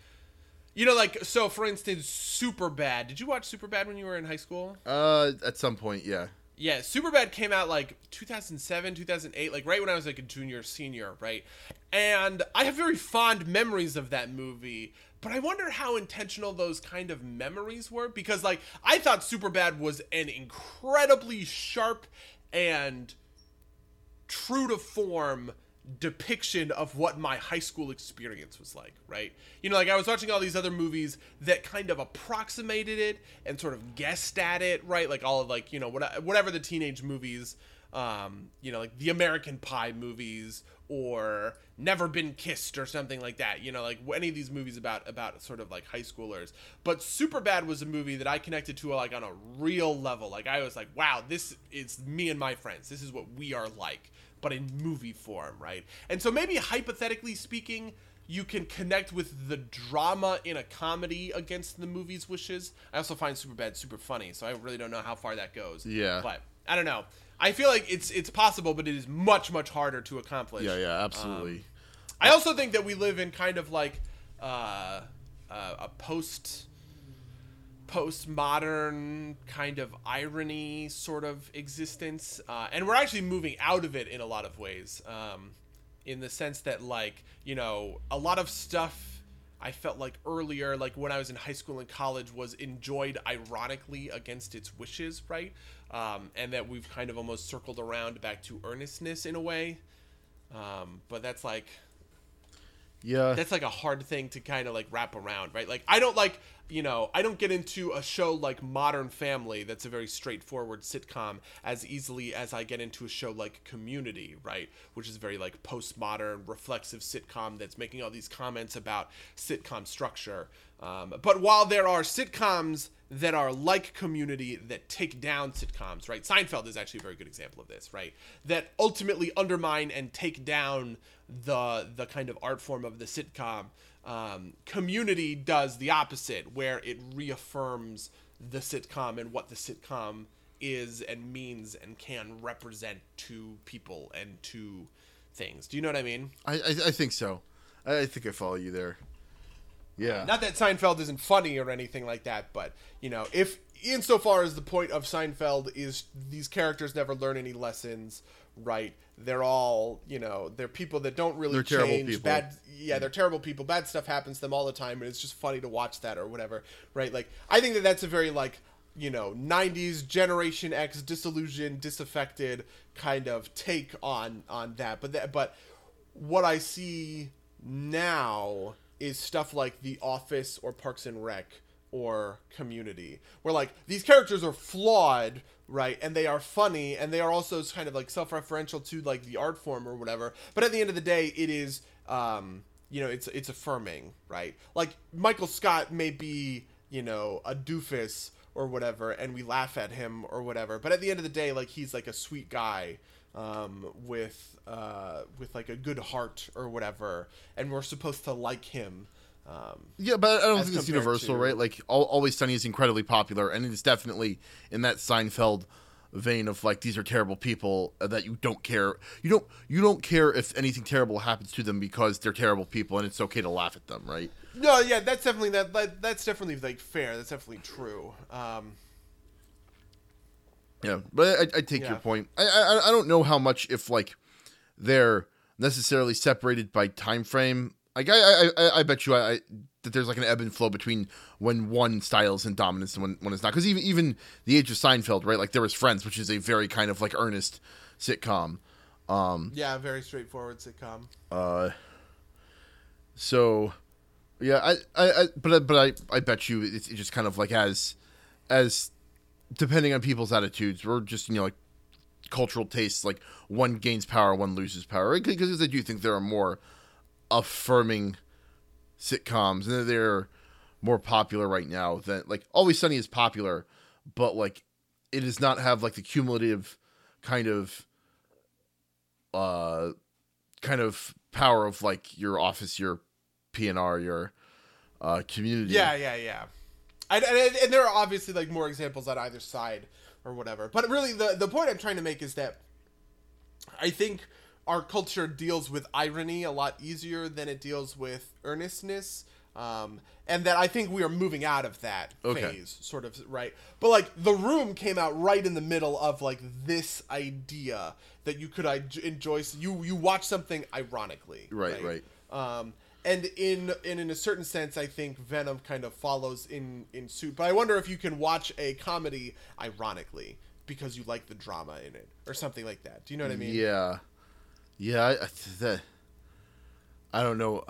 you know like so for instance Superbad did you watch Superbad when you were in high school? Uh, at some point, yeah. yeah Superbad came out like 2007 2008 like right when i was like a junior senior right? And i have very fond memories of that movie but i wonder how intentional those kind of memories were because like i thought Superbad was an incredibly sharp and true to form depiction of what my high school experience was like, right? You know, like I was watching all these other movies that kind of approximated it and sort of guessed at it, right? Like all of like, you know, what, whatever the teenage movies um, you know, like the American Pie movies or Never Been Kissed or something like that. You know, like any of these movies about about sort of like high schoolers. But Superbad was a movie that I connected to like on a real level. Like I was like, wow, this is me and my friends. This is what we are like, but in movie form, right? And so maybe hypothetically speaking, you can connect with the drama in a comedy against the movie's wishes. I also find Superbad super funny, so I really don't know how far that goes. Yeah. But I don't know. I feel like it's it's possible, but it is much much harder to accomplish. Yeah, yeah, absolutely. I also think that we live in kind of like uh, uh, a post postmodern kind of irony sort of existence, uh, and we're actually moving out of it in a lot of ways. Um, in the sense that like you know a lot of stuff I felt like earlier, like when I was in high school and college, was enjoyed ironically against its wishes, right? Um, and that we've kind of almost circled around back to earnestness in a way. Um, but that's like yeah. that's like a hard thing to kind of like wrap around, right? Like I don't like, you know, I don't get into a show like Modern Family that's a very straightforward sitcom as easily as I get into a show like Community, right? Which is very like postmodern, reflexive sitcom that's making all these comments about sitcom structure. Um, but while there are sitcoms that are like Community that take down sitcoms, right? Seinfeld is actually a very good example of this, right? That ultimately undermine and take down the the kind of art form of the sitcom. Um, community does the opposite, where it reaffirms the sitcom and what the sitcom is and means and can represent to people and to things. Do you know what I mean? I, I I think so. I, I think I follow you there. Yeah. Not that Seinfeld isn't funny or anything like that, but you know, if insofar as the point of Seinfeld is these characters never learn any lessons, right? They're all, you know, they're people that don't really They're terrible change. people. Bad, yeah, they're terrible people. Bad stuff happens to them all the time, and it's just funny to watch that or whatever, right? Like, I think that that's a very like, you know, '90s Generation X disillusioned, disaffected kind of take on on that. But that, but what I see now is stuff like The Office or Parks and Rec or Community, where like these characters are flawed, right, and they are funny, and they are also kind of like self-referential to like the art form or whatever. But at the end of the day, it is, um, you know, it's it's affirming, right? Like Michael Scott may be, you know, a doofus or whatever, and we laugh at him or whatever. But at the end of the day, like he's like a sweet guy um, with uh, with like a good heart or whatever, and we're supposed to like him. Um, Yeah, but I don't think it's universal, to- right? Like, Al Always Sunny is incredibly popular, and it's definitely in that Seinfeld vein of like these are terrible people uh, that you don't care. You don't you don't care if anything terrible happens to them because they're terrible people, and it's okay to laugh at them, right? no, yeah, that's definitely that, that that's definitely like fair. That's definitely true. Um, Yeah, but I, I take Yeah. your point. I, I I don't know how much if like they're necessarily separated by time frame. Like I I, I, I bet you I, I that there's like an ebb and flow between when one style is in dominance and when when it's not. Because even even the age of Seinfeld, right? Like there was Friends, which is a very kind of like earnest sitcom. Um, yeah, very straightforward sitcom. Uh, so yeah, I, I, I but but I, I bet you it's it just kind of like as, as, depending on people's attitudes, or just you know like cultural tastes, like one gains power, one loses power. Because I do think there are more affirming sitcoms, and they're more popular right now than like Always Sunny is popular, but like it does not have like the cumulative kind of uh kind of power of like your office, your PNR, your uh, community. Yeah, yeah, yeah. And, and, and there are obviously like more examples on either side or whatever. But really, the the point I'm trying to make is that I think our culture deals with irony a lot easier than it deals with earnestness. Um, and that I think we are moving out of that Okay. phase, sort of right. But like the room came out right in the middle of like this idea that you could enjoy. You you watch something ironically, Right, right. um, and in and in a certain sense, I think Venom kind of follows in in suit. But I wonder if you can watch a comedy ironically because you like the drama in it or something like that. Do you know what I mean? Yeah, yeah. I, I, that, I don't know.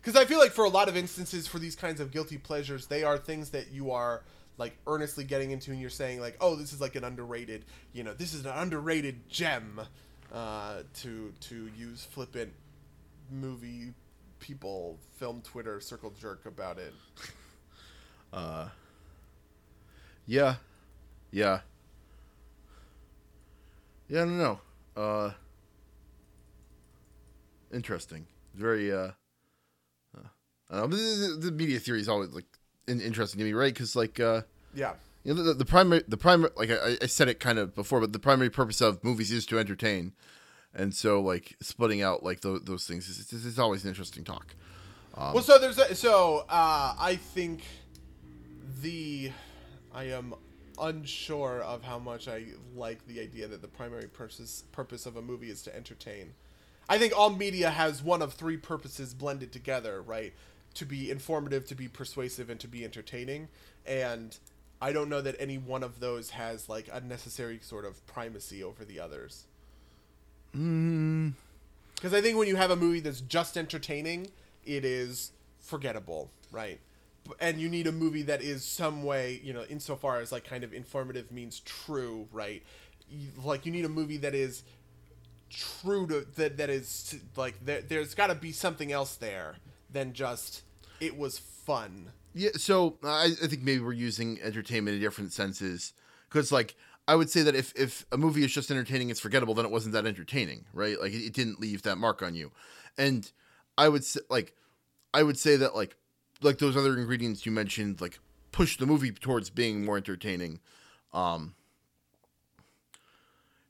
Because I feel like for a lot of instances, for these kinds of guilty pleasures, they are things that you are like earnestly getting into and you're saying like oh this is like an underrated you know this is an underrated gem uh, to to use flippant movie people film twitter circle jerk about it Uh, Yeah, yeah, yeah. I don't know. Uh, interesting. Very. Uh, uh, I don't know, the, the, the media theory is always like in, interesting to me, right? Because like. Uh, yeah You know, the, the primary, the primary, like I, I said it kind of before, but the primary purpose of movies is to entertain, and so like splitting out like those, those things is, is, is always an interesting talk. well, so there's a, so uh, I think the I am unsure of how much I like the idea that the primary purpose purpose of a movie is to entertain. I think all media has one of three purposes blended together, right? To be informative, to be persuasive, and to be entertaining. And I don't know that any one of those has like a necessary sort of primacy over the others. Mm. Because I think when you have a movie that's just entertaining, it is forgettable, right? And you need a movie that is some way, you know, insofar as like kind of informative means true, right? Like you need a movie that is true to that that is like there, there's got to be something else there than just it was fun. Yeah, so I, I think maybe we're using entertainment in different senses because, like, I would say that if if a movie is just entertaining, it's forgettable, then it wasn't that entertaining, right? Like, it, it didn't leave that mark on you. And I would say, like, I would say that like like those other ingredients you mentioned, like, push the movie towards being more entertaining. Um,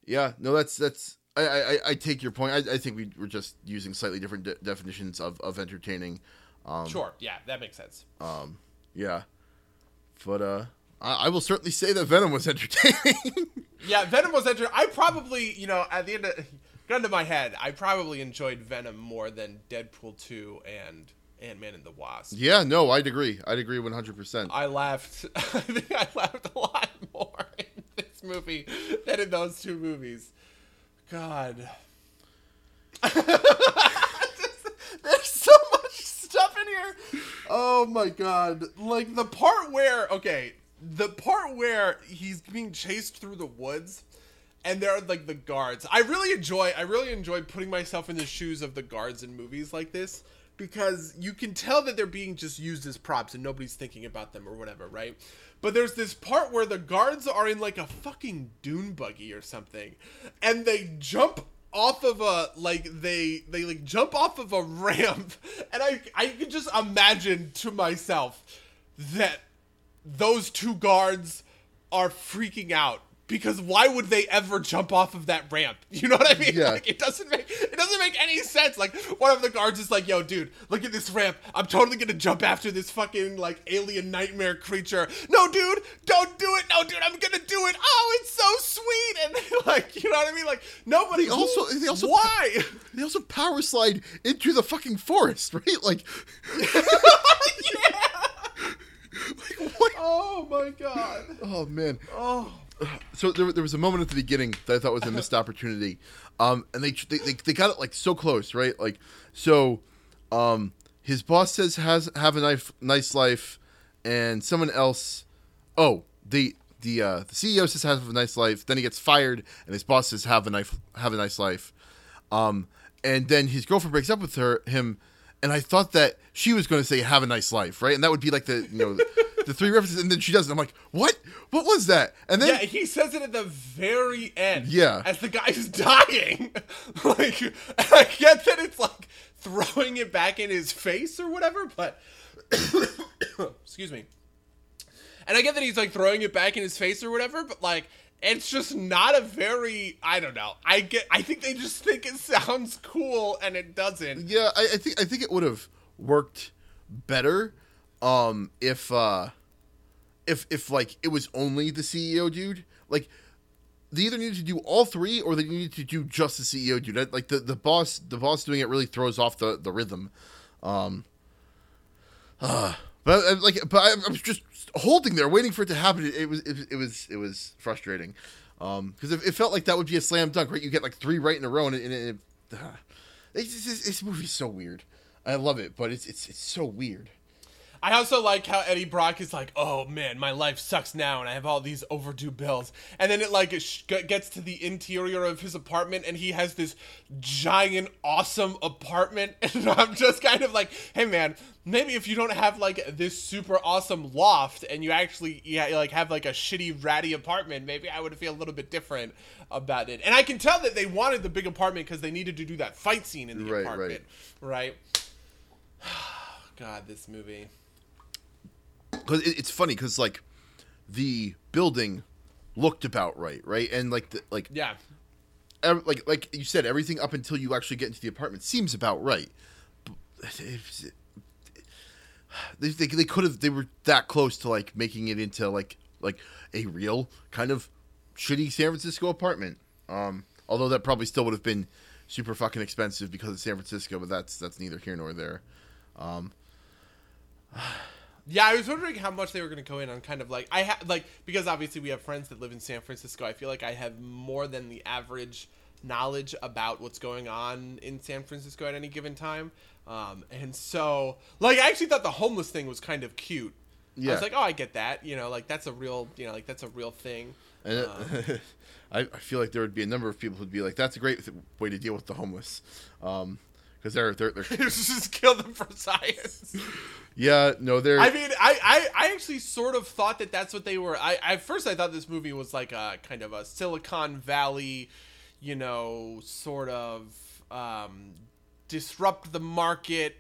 yeah, no, that's that's. I, I, I take your point. I, I think we were just using slightly different de- definitions of, of entertaining. Um, Sure, yeah, that makes sense. Um, yeah. But uh I, I will certainly say that Venom was entertaining. Yeah, Venom was entertaining. I probably, you know, at the end of gun to my head, I probably enjoyed Venom more than Deadpool two and Ant Man and the Wasp. yeah, no, I'd agree. I'd agree 100%. I laughed. I think I laughed a lot more in this movie than in those two movies. God. There's so much stuff in here. Oh my god. Like the part where okay, the part where he's being chased through the woods and there are like the guards. I really enjoy I really enjoy putting myself in the shoes of the guards in movies like this because you can tell that they're being just used as props and nobody's thinking about them or whatever, right? But there's this part where the guards are in like a fucking dune buggy or something and they jump off of a like they they like jump off of a ramp and I I can just imagine to myself that those two guards are freaking out because why would they ever jump off of that ramp? You know what I mean? Yeah. Like it doesn't make it doesn't make any sense. Like one of the guards is like, "Yo, dude, look at this ramp. I'm totally gonna jump after this fucking like alien nightmare creature." No, dude, don't do it. No, dude, I'm gonna do it. Oh, it's so sweet and like you know what I mean? Like nobody They also- they also- why? they also power slide into the fucking forest, right? Like like what? Oh my god. Oh man. Oh. So there, there was a moment at the beginning that I thought was a missed opportunity, um, and they, they they they got it like so close, right? Like so, um, his boss says has have a nice nice life, and someone else, oh the the uh, the CEO says have a nice life. Then he gets fired, and his boss says have a nice have a nice life, um, and then his girlfriend breaks up with her him, and I thought that she was going to say have a nice life, right? And that would be like the you know. The three references, and then she doesn't. I'm like, what? What was that? And then Yeah, he says it at the very end. Yeah. As the guy's dying. like, I get that it's like throwing it back in his face or whatever, but. Excuse me. And I get that he's like throwing it back in his face or whatever, but like. It's just not a very I don't know. I get I think they just think it sounds cool and it doesn't. Yeah, I, I think I think it would have worked better um if uh if if like it was only the CEO dude. Like they either needed to do all three or they needed to do just the CEO dude. Like the, the boss the boss doing it really throws off the, the rhythm. Um uh, but like but I'm just holding there waiting for it to happen. It, it was it, it was it was frustrating. Um because it, it felt like that would be a slam dunk, right? You get like three right in a row and it, and it, uh, it's, it's, this movie's so weird. I love it, but it's it's it's so weird. I also like how Eddie Brock is like, "Oh man, my life sucks now, and I have all these overdue bills." And then it like it sh- gets to the interior of his apartment, and he has this giant, awesome apartment, and I'm just kind of like, "Hey man, maybe if you don't have like this super awesome loft, and you actually yeah like have like a shitty, ratty apartment, maybe I would feel a little bit different about it." And I can tell that they wanted the big apartment because they needed to do that fight scene in the Right, apartment, right? God, this movie. Because it, it's funny because like the building looked about right, right, and like the like Yeah. ev- like like you said, everything up until you actually get into the apartment seems about right. But it's- They, they, they could have they were that close to like making it into like like a real kind of shitty San Francisco apartment. Um, although that probably still would have been super fucking expensive because of San Francisco, but that's that's neither here nor there. Yeah, I was wondering how much they were going to go in on kind of like I have like because obviously we have friends that live in San Francisco. I feel like I have more than the average knowledge about what's going on in San Francisco at any given time. Um, and so like I actually thought the homeless thing was kind of cute. Yeah. I was like, "Oh, I get that." You know, like that's a real, you know, like that's a real thing. And it- I, I feel like there would be a number of people who'd be like, "That's a great way to deal with the homeless," because they're they're, they're just kill them for science. yeah no they're I mean, I, I, I actually sort of thought that that's what they were. I at first I thought this movie was like a kind of a Silicon Valley, you know, sort of um, disrupt the market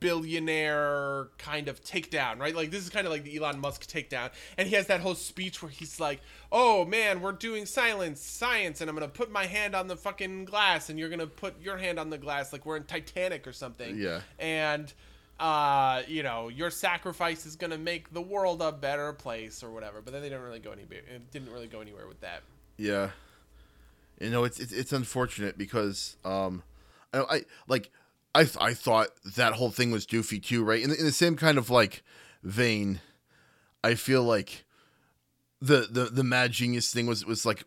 billionaire kind of takedown, right? Like this is kind of like the Elon Musk takedown, and he has that whole speech where he's like, "Oh man, we're doing silence science, and I'm gonna put my hand on the fucking glass, and you're gonna put your hand on the glass, like we're in Titanic or something." Yeah. and uh, you know, your sacrifice is gonna make the world a better place or whatever. But then they didn't really go any. It didn't really go anywhere with that. Yeah, you know it's it's, it's unfortunate because um, I, I like I th- I thought that whole thing was doofy too, right? In the, in the same kind of like vein, I feel like the the the mad genius thing was was like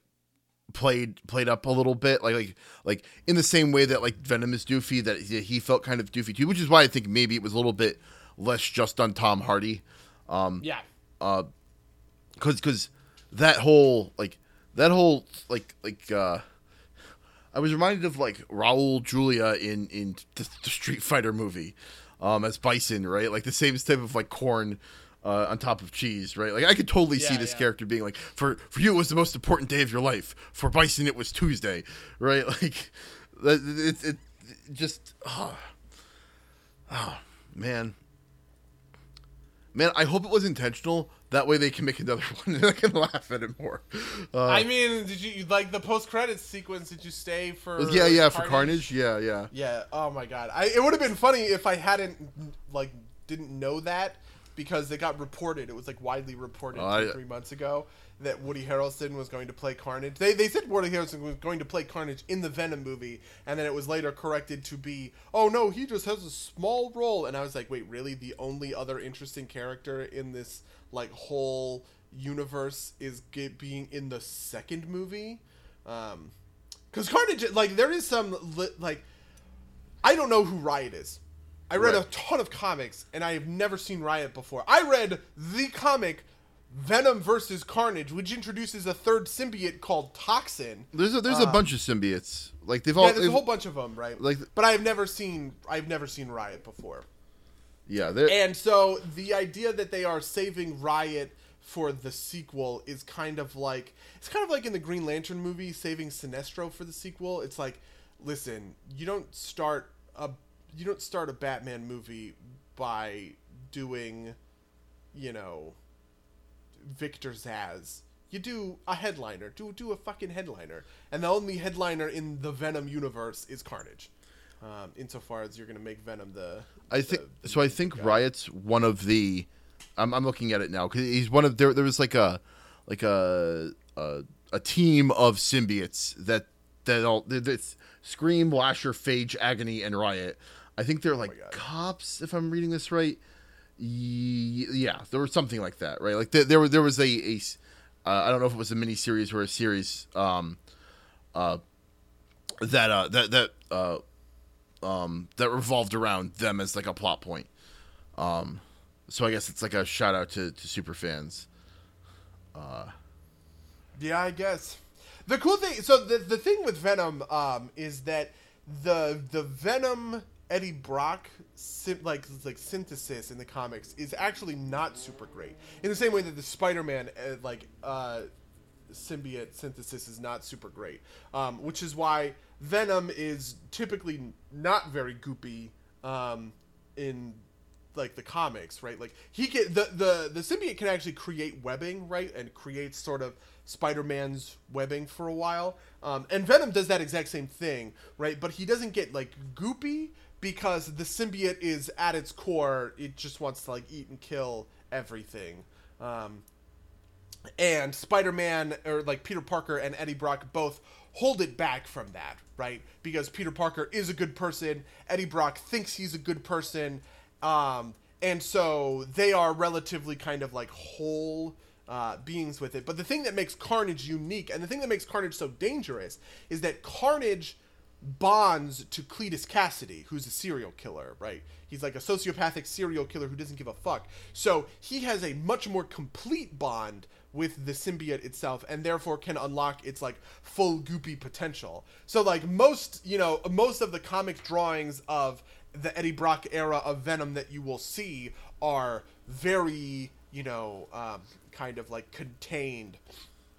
played played up a little bit like like like in the same way that like venom is doofy that he felt kind of doofy too which is why i think maybe it was a little bit less just on tom hardy Yeah. because because that whole like that whole like like uh I was reminded of like Raul Julia in in the, the Street Fighter movie, um, as Bison, right? Like the same type of like corn uh, on top of cheese, right? Like I could totally see this yeah. character being like, for for you it was the most important day of your life. For Bison it was Tuesday, right? Like it, it, it just oh, oh man. Man, I hope it was intentional. That way they can make another one and I can laugh at it more. Uh, I mean, did you like the post credits sequence? Did you stay for? yeah, yeah, for Carnage, yeah, yeah. Yeah. Oh my god. I, it would have been funny if I hadn't like didn't know that because it got reported. It was like widely reported Oh, two I- three months ago that Woody Harrelson was going to play Carnage. They they said Woody Harrelson was going to play Carnage in the Venom movie, and then it was later corrected to be, oh no, he just has a small role. And I was like, wait, really? The only other interesting character in this like whole universe is get, being in the second movie. Um, because Carnage, like, there is some li- like, I don't know who Riot is. I read a ton of comics, and I have never seen Riot before. I read the comic Venom versus Carnage, which introduces a third symbiote called Toxin. There's a, there's a um, bunch of symbiotes. Like they've all Yeah, there's a whole bunch of them, right? like- but I've never seen I've never seen Riot before. yeah, And so the idea that they are saving Riot for the sequel is kind of like it's kind of like in the Green Lantern movie saving Sinestro for the sequel. It's like, listen, you don't start a you don't start a Batman movie by doing, you know, Victor Zsasz. You do a headliner. Do do a fucking headliner. And the only headliner in the Venom universe is Carnage. Um, insofar as you're going to make Venom the I think the- the so. I think guy. Riot's one of the. I'm, I'm looking at it now because he's one of there. There was like a like a a, a team of symbiotes that that all that's Scream, Lasher, Phage, Agony, and Riot. I think they're like Oh cops, if I'm reading this right. Ye- Yeah, there was something like that, right? Like there, there was there was a, a uh, I don't know if it was a mini series or a series um, uh, that uh, that that uh, um, that revolved around them as like a plot point. Um, so I guess it's like a shout out to, to super fans. Uh, Yeah, I guess. The cool thing, so the the thing with Venom um, is that the the Venom Eddie Brock like like synthesis in the comics is actually not super great. In the same way that the Spider-Man uh, like uh, symbiote synthesis is not super great, um, which is why Venom is typically not very goopy um, in like the comics, right? Like he can the the the symbiote can actually create webbing, right, and creates sort of Spider-Man's webbing for a while. Um, and Venom does that exact same thing, right? But he doesn't get like goopy because the symbiote is at its core, it just wants to like eat and kill everything. Um, and Spider-Man or like Peter Parker and Eddie Brock both hold it back from that, right? Because Peter Parker is a good person, Eddie Brock thinks he's a good person, um, and so they are relatively kind of like whole uh, beings with it. But the thing that makes Carnage unique, and the thing that makes Carnage so dangerous, is that Carnage bonds to Cletus Kasady, who's a serial killer, right? He's like a sociopathic serial killer who doesn't give a fuck. So he has a much more complete bond with the symbiote itself and therefore can unlock its like full goopy potential. So like most, you know, most of the comic drawings of the Eddie Brock era of Venom that you will see are very, you know, um, kind of like contained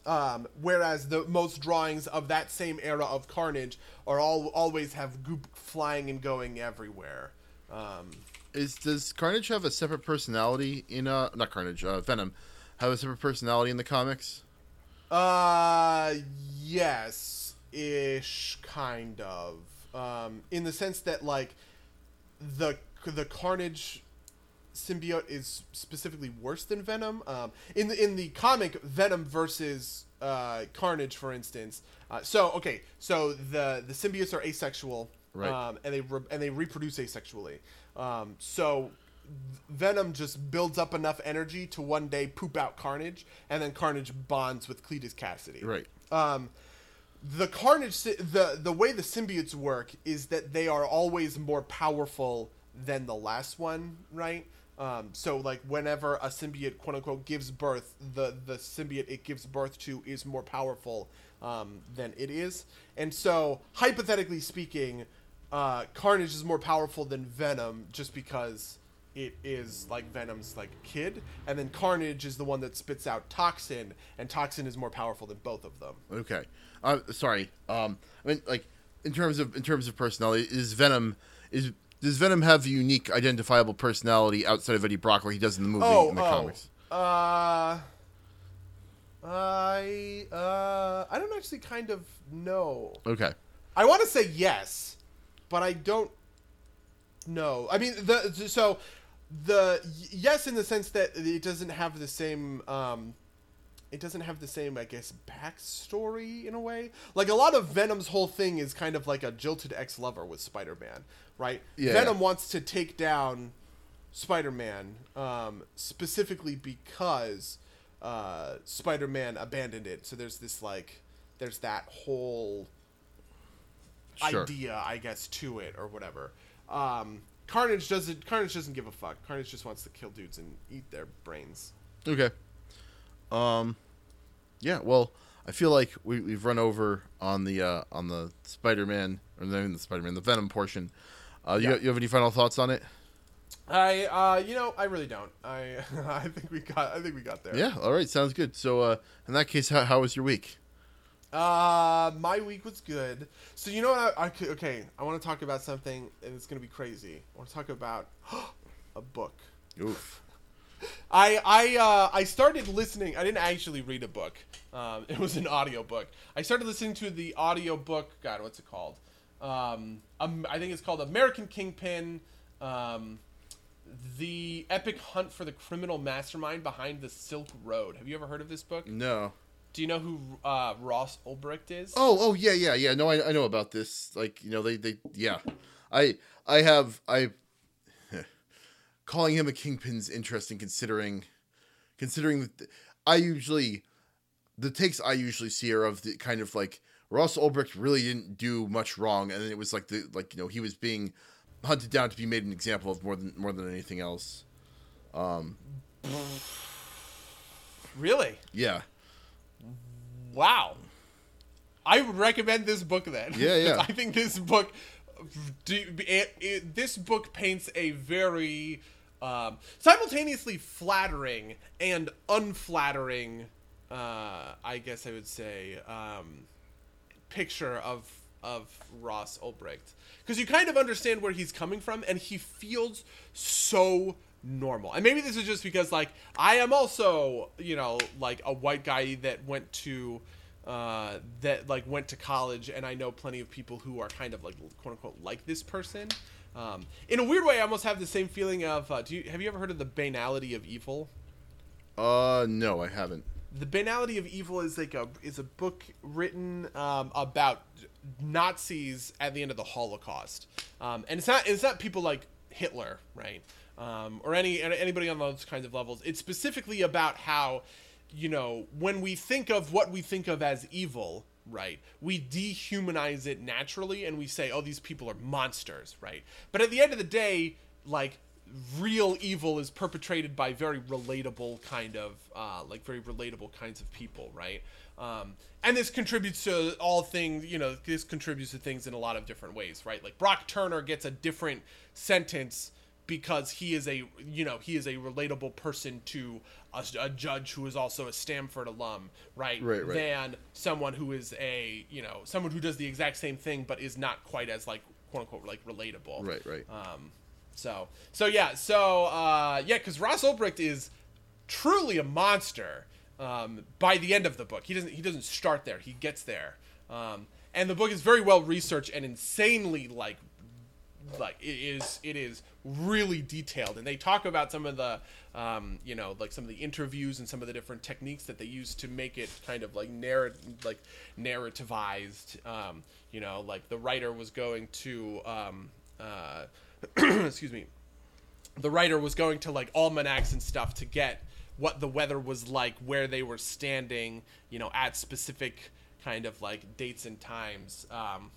um, whereas the most drawings of that same era of Carnage are all always have goop flying and going everywhere. Um, Is does Carnage have a separate personality in uh not Carnage uh, Venom have a separate personality in the comics? uh, yes, ish, kind of. Um, in the sense that like the the Carnage symbiote is specifically worse than Venom. Um, in the in the comic, Venom versus uh, Carnage, for instance. Uh, so okay, so the the symbiotes are asexual, Right. um, and they re- and they reproduce asexually. Um, so Venom just builds up enough energy to one day poop out Carnage, and then Carnage bonds with Cletus Kasady. Right. Um, the Carnage, the the way the symbiotes work is that they are always more powerful than the last one, right? Um, so like whenever a symbiote quote unquote gives birth, the the symbiote it gives birth to is more powerful um, than it is, and so hypothetically speaking, uh, Carnage is more powerful than Venom just because it is like Venom's like kid, and then Carnage is the one that spits out Toxin, and Toxin is more powerful than both of them. Okay. Uh, sorry. Um, I mean, like in terms of in terms of personality, is Venom is does Venom have a unique identifiable personality outside of Eddie Brock like he does in the movie Oh, in the oh. comics? Uh, I uh, I don't actually kind of know. Okay. I want to say yes, but I don't know. I mean, the so the yes in the sense that it doesn't have the same um it doesn't have the same I guess backstory in a way. Like a lot of Venom's whole thing is kind of like a jilted ex-lover with Spider-Man, right? Yeah. Venom wants to take down Spider-Man um specifically because uh Spider-Man abandoned it. So there's this like there's that whole Sure. idea, I guess, to it or whatever. Um, Carnage doesn't. Carnage doesn't give a fuck. Carnage just wants to kill dudes and eat their brains. Okay. Um, yeah. Well, I feel like we, we've run over on the uh, on the Spider-Man or not even the Spider-Man, the Venom portion. Uh, you, Yeah. you have any final thoughts on it? I, uh, you know, I really don't. I, I think we got. I think we got there. Yeah. All right. Sounds good. So, uh, in that case, how, how was your week? Uh, my week was good. So you know what? I, I could- okay. I want to talk about something, and it's gonna be crazy. I want to talk about a book. Oof. I I uh, I started listening. I didn't actually read a book. Um, it was an audiobook. I started listening to the audiobook. God, what's it called? Um, um, I think it's called American Kingpin. Um, the epic hunt for the criminal mastermind behind the Silk Road. Have you ever heard of this book? No. Do you know who uh, Ross Ulbricht is? Oh, oh yeah, yeah, yeah. No, I, I know about this. Like, you know, they, they, yeah. I, I have, I, calling him a kingpin's interesting considering, considering that I usually, the takes I usually see are of the kind of like Ross Ulbricht really didn't do much wrong, and then it was like the like you know he was being hunted down to be made an example of more than more than anything else. Um, really? Yeah. Wow. I would recommend this book then. Yeah, yeah. I think this book, it, it, this book paints a very um, simultaneously flattering and unflattering, uh, I guess I would say, um, picture of of Ross Ulbricht because you kind of understand where he's coming from, and he feels so normal. And maybe this is just because like I am also you know like a white guy that went to uh, that like went to college, and I know plenty of people who are kind of like quote unquote like this person. Um, in a weird way, I almost have the same feeling of. Uh, do you have you ever heard of the banality of evil? Uh, no, I haven't. the banality of evil is like a is a book written um, about Nazis at the end of the Holocaust, um, and it's not it's not people like Hitler, right, um, or any anybody on those kinds of levels. It's specifically about how you know when we think of what we think of as evil, right, we dehumanize it naturally, and we say, oh, these people are monsters, right. But at the end of the day, like real evil is perpetrated by very relatable kind of uh, like very relatable kinds of people right? Um, and this contributes to all things you know this contributes to things in a lot of different ways right? Like brock turner gets a different sentence because he is a you know he is a relatable person to a, a judge who is also a stanford alum right Right, right. than someone who is a you know someone who does the exact same thing but is not quite as like quote unquote like relatable Right, right. um, so so yeah, so uh, yeah, because Ross Ulbricht is truly a monster um, by the end of the book. He doesn't he doesn't start there. He gets there, um, and the book is very well researched and insanely like like it is it is really detailed. And they talk about some of the um, you know like some of the interviews and some of the different techniques that they use to make it kind of like narrat like narrativized. Um, you know like the writer was going to um, uh, excuse me. The writer was going to like almanacs and stuff to get what the weather was like where they were standing you know at specific kind of like dates and times. Um,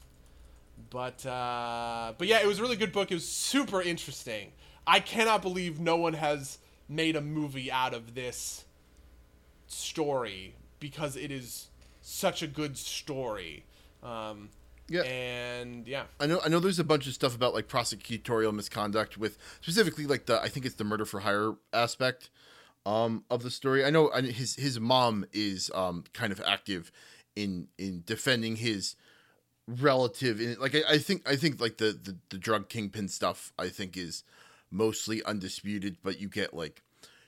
but uh, but yeah, it was a really good book. It was super interesting. I cannot believe no one has made a movie out of this story because it is such a good story. Um, Yeah. and yeah, I know I know there's a bunch of stuff about like prosecutorial misconduct with specifically like the I think it's the murder for hire aspect um of the story. I know his his mom is um kind of active in in defending his relative in like I, I think I think like the, the the drug kingpin stuff I think is mostly undisputed, but you get like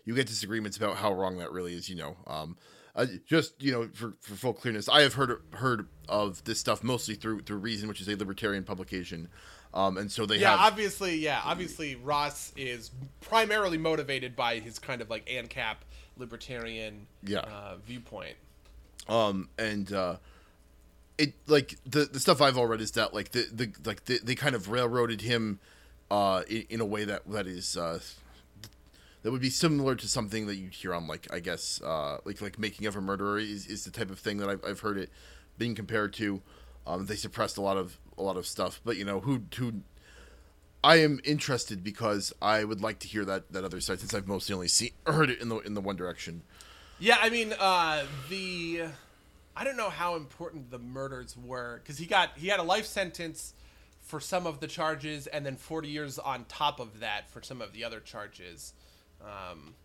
you get disagreements about how wrong that really is. You know, um, uh, just you know for, for full clearness, I have heard heard of this stuff mostly through through Reason, which is a libertarian publication, um, and so they yeah. have Obviously, yeah. Obviously, Ross is primarily motivated by his kind of like ANCAP libertarian Yeah. uh, viewpoint. um and uh it like the the stuff i've all read is that like the the like the, they kind of railroaded him uh in, in a way that that is uh that would be similar to something that you'd hear on like i guess uh like like making of a murderer is, is the type of thing that I've, I've heard it being compared to um they suppressed a lot of a lot of stuff but you know who who I am interested because I would like to hear that, that other side since I've mostly only seen heard it in the in the one direction. Yeah, I mean, uh, the I don't know how important the murders were because he got he had a life sentence for some of the charges and then 40 years on top of that for some of the other charges. Um,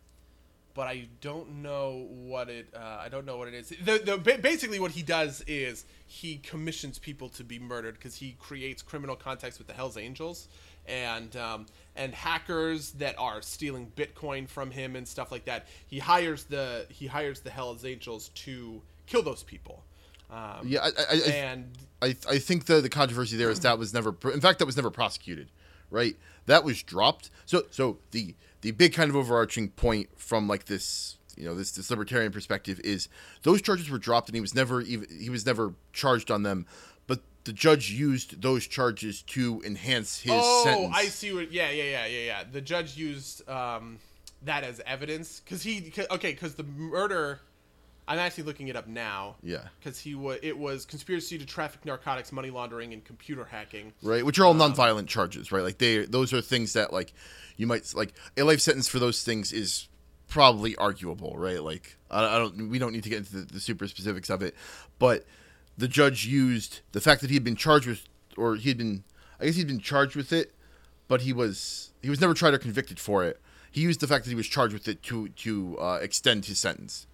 but I don't know what it. Uh, I don't know what it is. The, the basically what he does is he commissions people to be murdered because he creates criminal contacts with the Hell's Angels and um, and hackers that are stealing Bitcoin from him and stuff like that. He hires the he hires the Hell's Angels to kill those people. Um, Yeah, I, I, and I I think the the controversy there is that was never in fact that was never prosecuted, right? That was dropped. So so the the big kind of overarching point from like this you know this this libertarian perspective is those charges were dropped and he was never even he was never charged on them, but the judge used those charges to enhance his sentence. oh, sentence. I see what. Yeah, yeah, yeah, yeah, yeah. The judge used um, that as evidence because he. Cause, okay, because the murder. I'm actually looking it up now. Yeah. Because he was, it was conspiracy to traffic narcotics, money laundering, and computer hacking. right? Which are all nonviolent charges, right? Like they, those are things that like you might like a life sentence for those things is probably arguable, right? Like I, I don't, we don't need to get into the, the super specifics of it, but the judge used the fact that he had been charged with, or he had been, I guess he'd been charged with it, but he was he was never tried or convicted for it. He used the fact that he was charged with it to to uh, extend his sentence.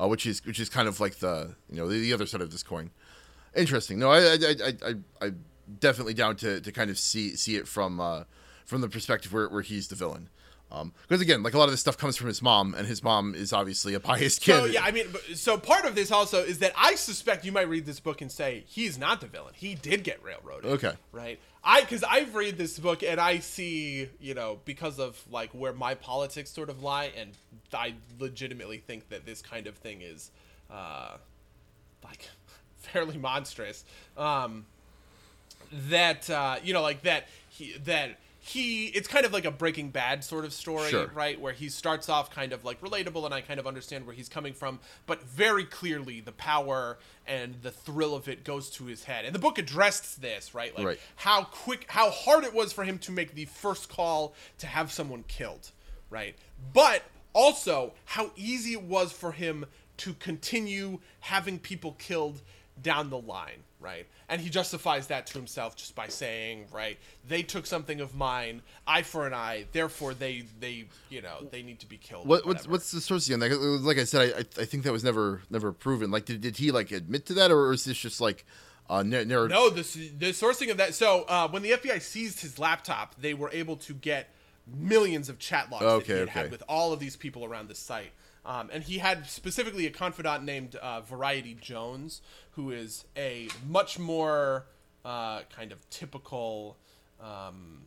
Uh, which is which is kind of like the you know the, the other side of this coin. Interesting. No, I I I I definitely down to, to kind of see see it from uh, from the perspective where, where he's the villain. Because again, like a lot of this stuff comes from his mom, and his mom is obviously a biased kid. So yeah, I mean, so part of this also is that I suspect you might read this book and say he's not the villain. He did get railroaded. Okay. Right. I because I've read this book and I see you know because of like where my politics sort of lie, and I legitimately think that this kind of thing is, uh, like, fairly monstrous. Um, that uh, you know, like that he that he it's kind of like a Breaking Bad sort of story, Sure. right? Where he starts off kind of like relatable, and I kind of understand where he's coming from, but very clearly the power and the thrill of it goes to his head. And the book addressed this, right? Like Right. how quick, how hard it was for him to make the first call to have someone killed, right? But also how easy it was for him to continue having people killed down the line, right? And he justifies that to himself just by saying, right, they took something of mine, eye for an eye, therefore they they you know they need to be killed. What, what's what's the source again? Like, like I said, I, I think that was never never proven. Like, did, did he like admit to that, or is this just like uh, narrative? No, the the sourcing of that. So uh, when the FBI seized his laptop, they were able to get millions of chat logs that he had, okay. had with all of these people around the site. Um, and he had specifically a confidant named uh, Variety Jones, who is a much more uh, kind of typical, um,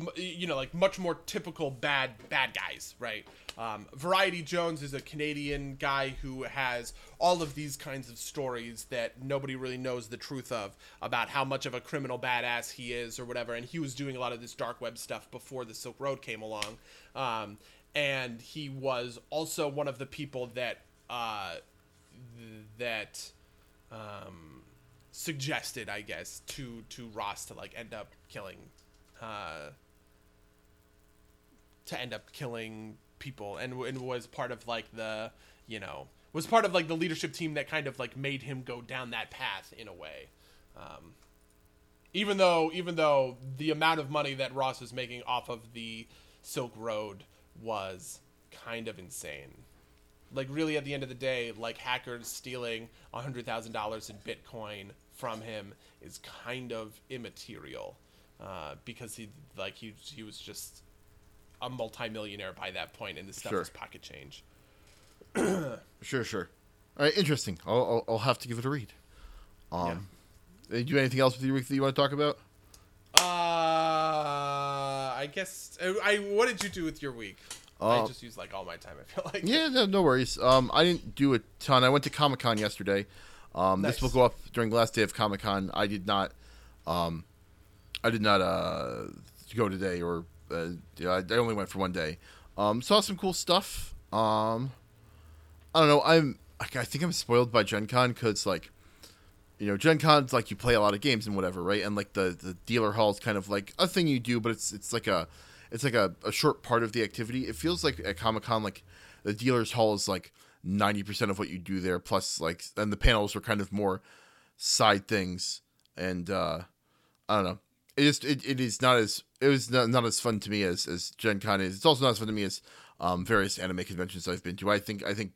m- you know, like much more typical bad bad guys, right? Um, Variety Jones is a Canadian guy who has all of these kinds of stories that nobody really knows the truth of about how much of a criminal badass he is or whatever. And he was doing a lot of this dark web stuff before the Silk Road came along. Um, and he was also one of the people that uh, th- that um, suggested, I guess, to to Ross to like end up killing, uh, to end up killing people, and, and was part of like the you know was part of like the leadership team that kind of like made him go down that path in a way. Um, even though even though the amount of money that Ross was making off of the Silk Road was kind of insane. Like really at the end of the day, like hackers stealing hundred thousand dollars in Bitcoin from him is kind of immaterial. Uh, because he like he he was just a multimillionaire by that point and this stuff Sure. was pocket change. Sure, sure. All right, interesting. I'll, I'll, I'll have to give it a read. Um, uh, do you have anything else with your week that you want to talk about? Uh, I guess I, I. What did you do with your week? I Uh, just used like all my time. I feel like. Yeah, no, no worries. Um, I didn't do a ton. I went to Comic Con yesterday. Um, This will go up during the last day of Comic Con. I did not. Um, I did not uh, go today, or uh, I I only went for one day. Um, saw some cool stuff. Um, I don't know. I'm. I I think I'm spoiled by Gen Con because like, you know, Gen Con's like you play a lot of games and whatever, right? And like the the dealer hall is kind of like a thing you do, but it's it's like a it's like a, a short part of the activity. It feels like at Comic Con like the dealer's hall is like ninety percent of what you do there, plus like and the panels are kind of more side things. And uh I don't know. It just it, it is not as it was not, not as fun to me as as Gen Con is. It's also not as fun to me as um various anime conventions I've been to. I think I think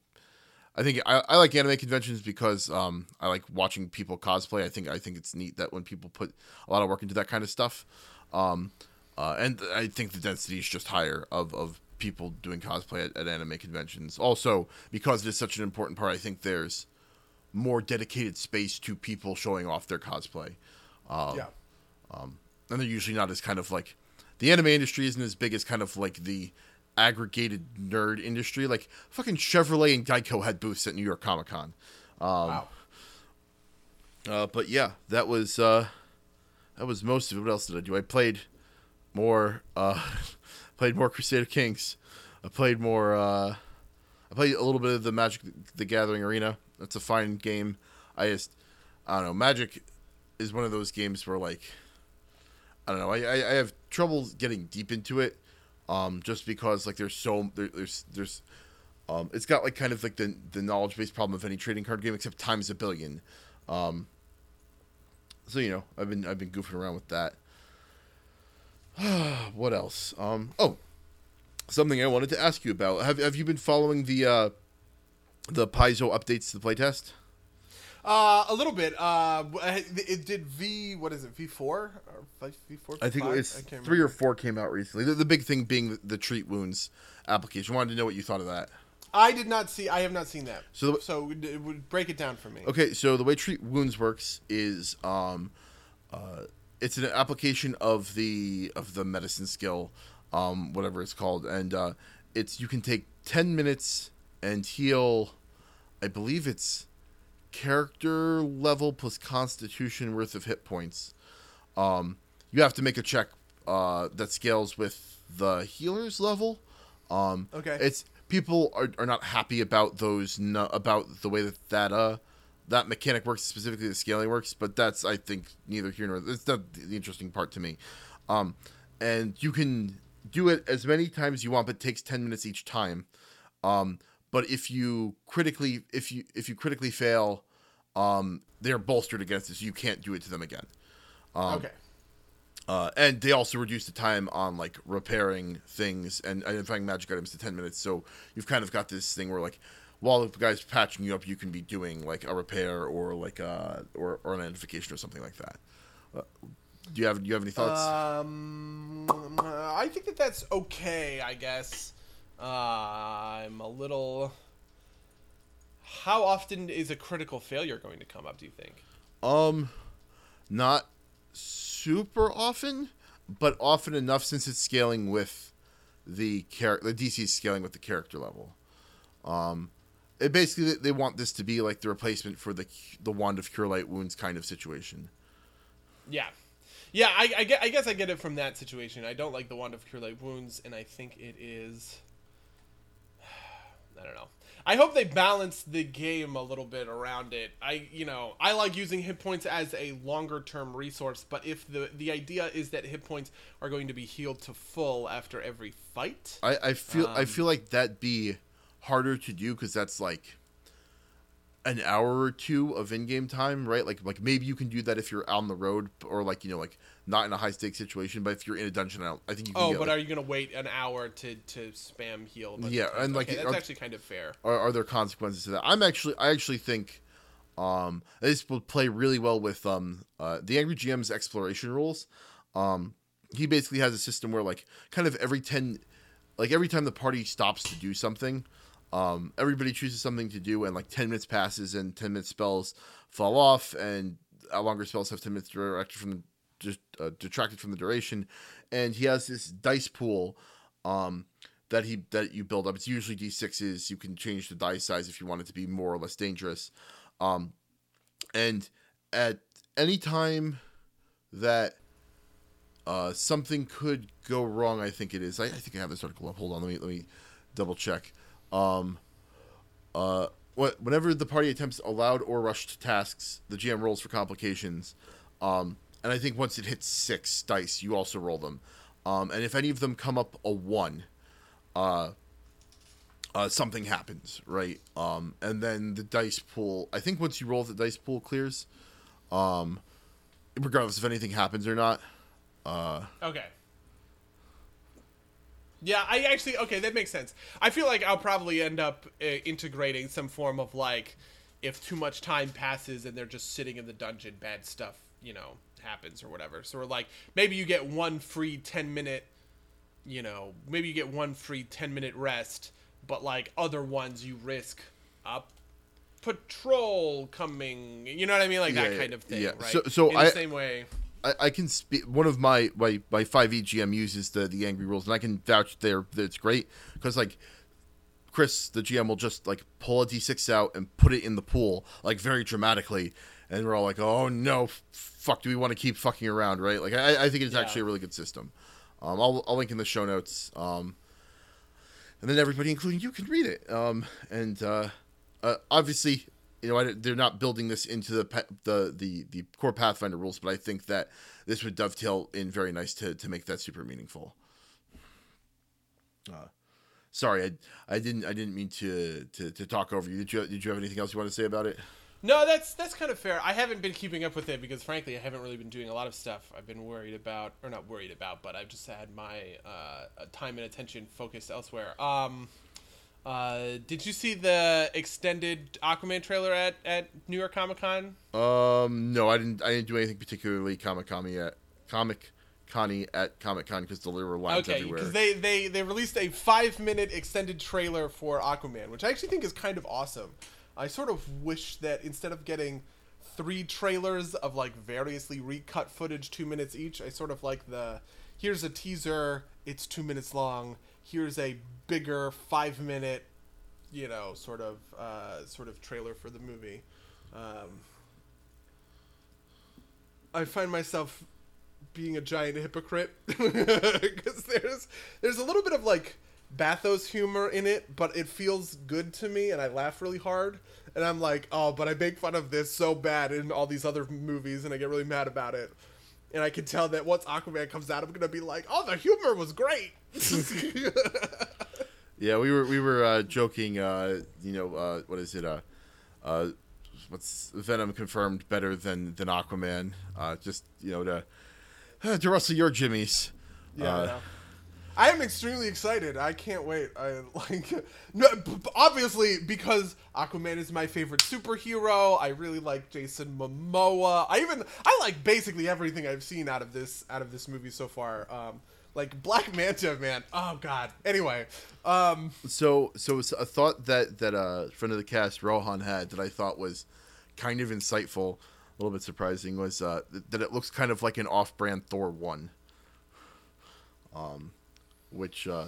I think I, I like anime conventions because um, I like watching people cosplay. I think I think it's neat that when people put a lot of work into that kind of stuff, um, uh, and I think the density is just higher of, of people doing cosplay at, at anime conventions. Also, because it is such an important part, I think there's more dedicated space to people showing off their cosplay, yeah. um, and they're usually not as kind of like the anime industry isn't as big as kind of like the aggregated nerd industry. Like fucking Chevrolet and Geico had booths at New York Comic Con. wow. Uh, but yeah, that was uh, that was most of it. What else did I do? I played more uh, played more Crusader Kings. I played more. Uh, I played a little bit of the Magic the Gathering Arena. That's a fine game. I just, I don't know. Magic is one of those games where like, I don't know. I I, I have trouble getting deep into it, um, just because like there's so there, there's there's, um, it's got like kind of like the the knowledge based problem of any trading card game except times a billion, um. So you know, I've been I've been goofing around with that. what else? Um. Oh, something I wanted to ask you about. Have Have you been following the uh, the Paizo updates to the playtest? Uh, a little bit. Uh, it did V. What is it? V four or V four? I think it's three or four came out recently. The, the big thing being the, the, treat wounds application. I wanted to know what you thought of that. I did not see. I have not seen that. So, the, so it would break it down for me. Okay, so the way treat wounds works is, um, uh, it's an application of the of the medicine skill, um, whatever it's called, and uh, it's you can take ten minutes and heal. I believe it's character level plus constitution worth of hit points. Um, you have to make a check uh, that scales with the healer's level. Um, okay. It's people are, are not happy about those no, about the way that that uh that mechanic works specifically the scaling works but that's i think neither here nor it's not the interesting part to me um and you can do it as many times as you want but it takes 10 minutes each time um but if you critically if you if you critically fail um they're bolstered against it so you can't do it to them again. Um, okay. uh, and they also reduce the time on like repairing things and identifying magic items to 10 minutes. So you've kind of got this thing where like while the guy's patching you up you can be doing like a repair or like uh or, or an identification or something like that. Uh, do you have do you have any thoughts? Um i think that that's okay i guess uh, i'm a little how often is a critical failure going to come up do you think um not super often, but often enough since it's scaling with the character. the DC is scaling with the character level. Um, it basically they want this to be like the replacement for the the wand of cure light wounds kind of situation. Yeah, yeah, I, I, get, I guess I get it from that situation. I don't like the wand of cure light wounds, and I think it is. I don't know. I hope they balance the game a little bit around it. I, you know, I like using hit points as a longer term resource, but if the the idea is that hit points are going to be healed to full after every fight, I, I feel um, I feel like that'd be harder to do because that's like an hour or two of in-game time, right? Like like maybe you can do that if you're on the road or like you know like not in a high stakes situation, but if you're in a dungeon, I think you. Can oh, but like, are you gonna wait an hour to to spam heal? Yeah, and like okay, that's are, actually kind of fair. Are, are there consequences to that? I'm actually I actually think um this will play really well with um uh the angry gm's exploration rules um he basically has a system where like kind of every 10 like every time the party stops to do something um, everybody chooses something to do, and like ten minutes passes, and ten minute spells fall off, and longer spells have ten minutes directed from the just uh, detracted from the duration. And he has this dice pool um, that he that you build up. It's usually d sixes. You can change the dice size if you want it to be more or less dangerous. Um, and at any time that uh, something could go wrong, I think it is. I, I think I have this article up. Hold on, let me let me double check. Um, uh, whenever the party attempts allowed or rushed tasks, the GM rolls for complications. Um, and I think once it hits six dice, you also roll them. Um, and if any of them come up a one, uh, uh, something happens, right? Um, and then the dice pool. I think once you roll, the dice pool clears, um, regardless if anything happens or not. Uh, okay. Yeah, I actually okay, that makes sense. I feel like I'll probably end up uh, integrating some form of like if too much time passes and they're just sitting in the dungeon, bad stuff, you know, happens or whatever. So we're like maybe you get one free 10 minute, you know, maybe you get one free 10 minute rest, but like other ones you risk up patrol coming, you know what I mean, like yeah, that kind of thing, yeah. right? So so in I, the same way I, I can speak. One of my my my five E GM uses the the angry rules, and I can vouch there that it's great because like Chris, the GM, will just like pull a d6 out and put it in the pool like very dramatically, and we're all like, oh no, fuck, do we want to keep fucking around, right? Like I, I think it's yeah. actually a really good system. Um, I'll I'll link in the show notes. Um, and then everybody, including you, can read it. Um, and uh, uh, obviously, you know, I, they're not building this into the, the the the core Pathfinder rules, but I think that this would dovetail in very nice to to make that super meaningful. Uh, sorry, I I didn't I didn't mean to to, to talk over you. Did you did you have anything else you want to say about it? No, that's that's kind of fair. I haven't been keeping up with it because, frankly, I haven't really been doing a lot of stuff. I've been worried about, or not worried about, but I've just had my uh, time and attention focused elsewhere. Um, uh, did you see the extended Aquaman trailer at, at New York Comic Con? Um, no, I didn't. I didn't do anything particularly Comic Con at Comic Conny at Comic Con because there were lines Okay, everywhere. because they, they they released a five minute extended trailer for Aquaman, which I actually think is kind of awesome. I sort of wish that instead of getting three trailers of like variously recut footage, two minutes each, I sort of like the here's a teaser, it's two minutes long. Here's a bigger five minute, you know, sort of uh, sort of trailer for the movie. Um, I find myself being a giant hypocrite because there's there's a little bit of like bathos humor in it, but it feels good to me, and I laugh really hard. And I'm like, oh, but I make fun of this so bad in all these other movies, and I get really mad about it. And I can tell that once Aquaman comes out, I'm gonna be like, oh, the humor was great. Yeah, we were we were uh, joking. Uh, you know, uh, what is it? Uh, uh, what's Venom confirmed better than than Aquaman? Uh, just you know to uh, to rustle your jimmies. Yeah, I know. I am extremely excited. I can't wait. I like no, obviously because Aquaman is my favorite superhero. I really like Jason Momoa. I even I like basically everything I've seen out of this out of this movie so far. Um, like Black Manta, man. Oh God. Anyway, um, So so it's a thought that that uh, friend of the cast Rohan had that I thought was kind of insightful, a little bit surprising was uh, that it looks kind of like an off-brand Thor one. Um, which uh,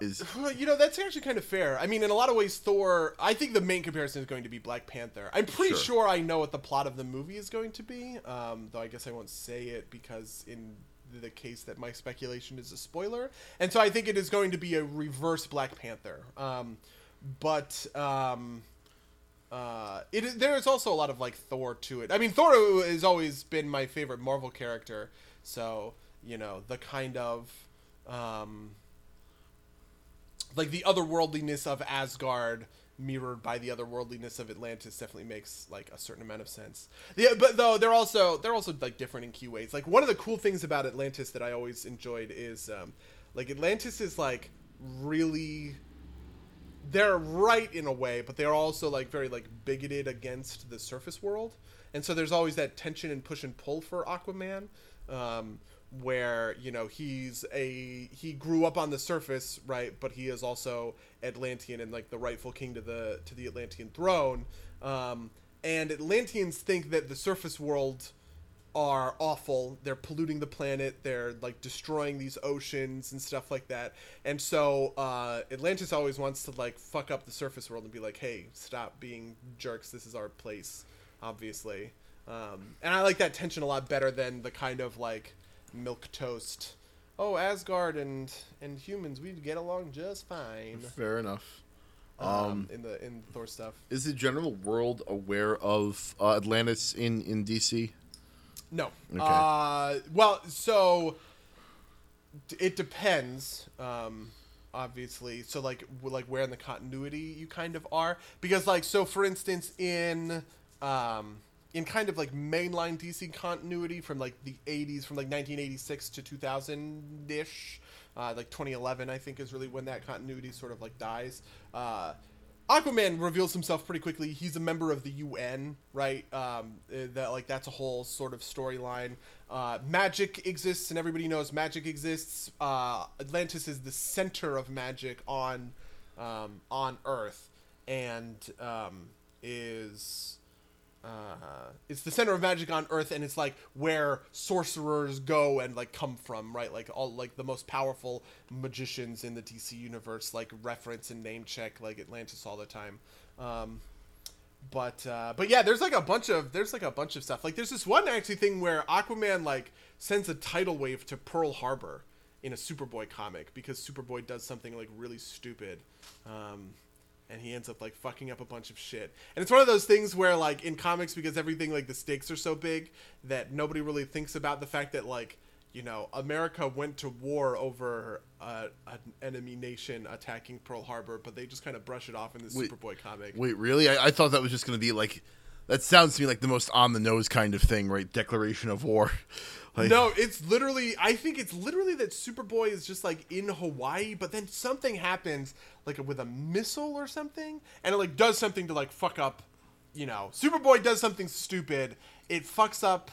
is you know that's actually kind of fair. I mean, in a lot of ways, Thor. I think the main comparison is going to be Black Panther. I'm pretty Sure. sure I know what the plot of the movie is going to be. Um, though I guess I won't say it because in the case that my speculation is a spoiler, and so I think it is going to be a reverse Black Panther. Um, but um, uh, it there is also a lot of like Thor to it. I mean, Thor has always been my favorite Marvel character, so you know the kind of um, like the otherworldliness of Asgard mirrored by the otherworldliness of Atlantis definitely makes like a certain amount of sense. Yeah, but though they're also they're also like different in key ways. Like one of the cool things about Atlantis that I always enjoyed is um, like Atlantis is like really they're right in a way, but they're also like very like bigoted against the surface world, and so there's always that tension and push and pull for Aquaman, um, where you know he's a he grew up on the surface, right, but he is also Atlantean and like the rightful king to the to the Atlantean throne, um, and Atlanteans think that the surface world are awful. They're polluting the planet. They're like destroying these oceans and stuff like that. And so uh, Atlantis always wants to like fuck up the surface world and be like, "Hey, stop being jerks. This is our place." Obviously, um, and I like that tension a lot better than the kind of like milk toast. Oh, Asgard and and humans, we'd get along just fine. fair enough. Um, in the in Thor stuff. Is the general world aware of uh, Atlantis in in DC? No. Okay. Uh, well, so d- it depends. Um, obviously, so like w- like where in the continuity you kind of are, because like so for instance in um, in kind of like mainline DC continuity from like the 80s, from like 1986 to 2000 ish. Uh, like 2011, I think, is really when that continuity sort of like dies. Uh, Aquaman reveals himself pretty quickly. He's a member of the UN, right? Um, uh, that like that's a whole sort of storyline. Uh, magic exists, and everybody knows magic exists. Uh, Atlantis is the center of magic on um, on Earth, and um, is uh, it's the center of magic on Earth, and it's like where sorcerers go and like come from, right? Like all like the most powerful magicians in the DC universe, like reference and name check like Atlantis all the time. Um, but uh, but yeah, there's like a bunch of there's like a bunch of stuff. Like there's this one actually thing where Aquaman like sends a tidal wave to Pearl Harbor, in a Superboy comic because Superboy does something like really stupid. Um, and he ends up like fucking up a bunch of shit. And it's one of those things where like in comics because everything like the stakes are so big that nobody really thinks about the fact that like you know America went to war over uh, an enemy nation attacking Pearl Harbor, but they just kind of brush it off in this Wait. Superboy comic. Wait, really? I, I thought that was just going to be like. That sounds to me like the most on the nose kind of thing, right? Declaration of war. Like, No, it's literally. I think it's literally that Superboy is just like in Hawaii, but then something happens, like with a missile or something, and it like does something to like fuck up. You know, Superboy does something stupid. It fucks up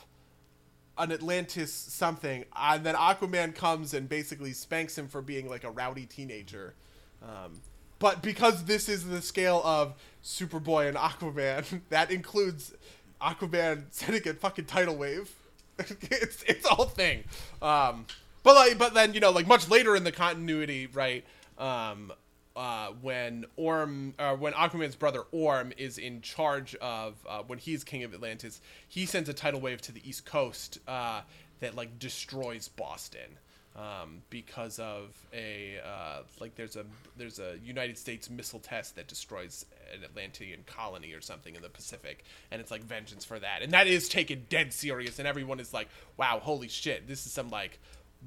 an Atlantis something, and then Aquaman comes and basically spanks him for being like a rowdy teenager. Um, but because this is the scale of Superboy and Aquaman, that includes Aquaman sending a fucking tidal wave. it's it's a whole thing. Um, but like, but then you know, like much later in the continuity, right? Um, uh, when Orm, uh, when Aquaman's brother Orm is in charge of uh, when he's king of Atlantis, he sends a tidal wave to the east coast uh, that like destroys Boston um, because of a uh, like there's a there's a United States missile test that destroys an Atlantean colony or something in the Pacific, and it's like vengeance for that, and that is taken dead serious, and everyone is like, wow, holy shit, this is some like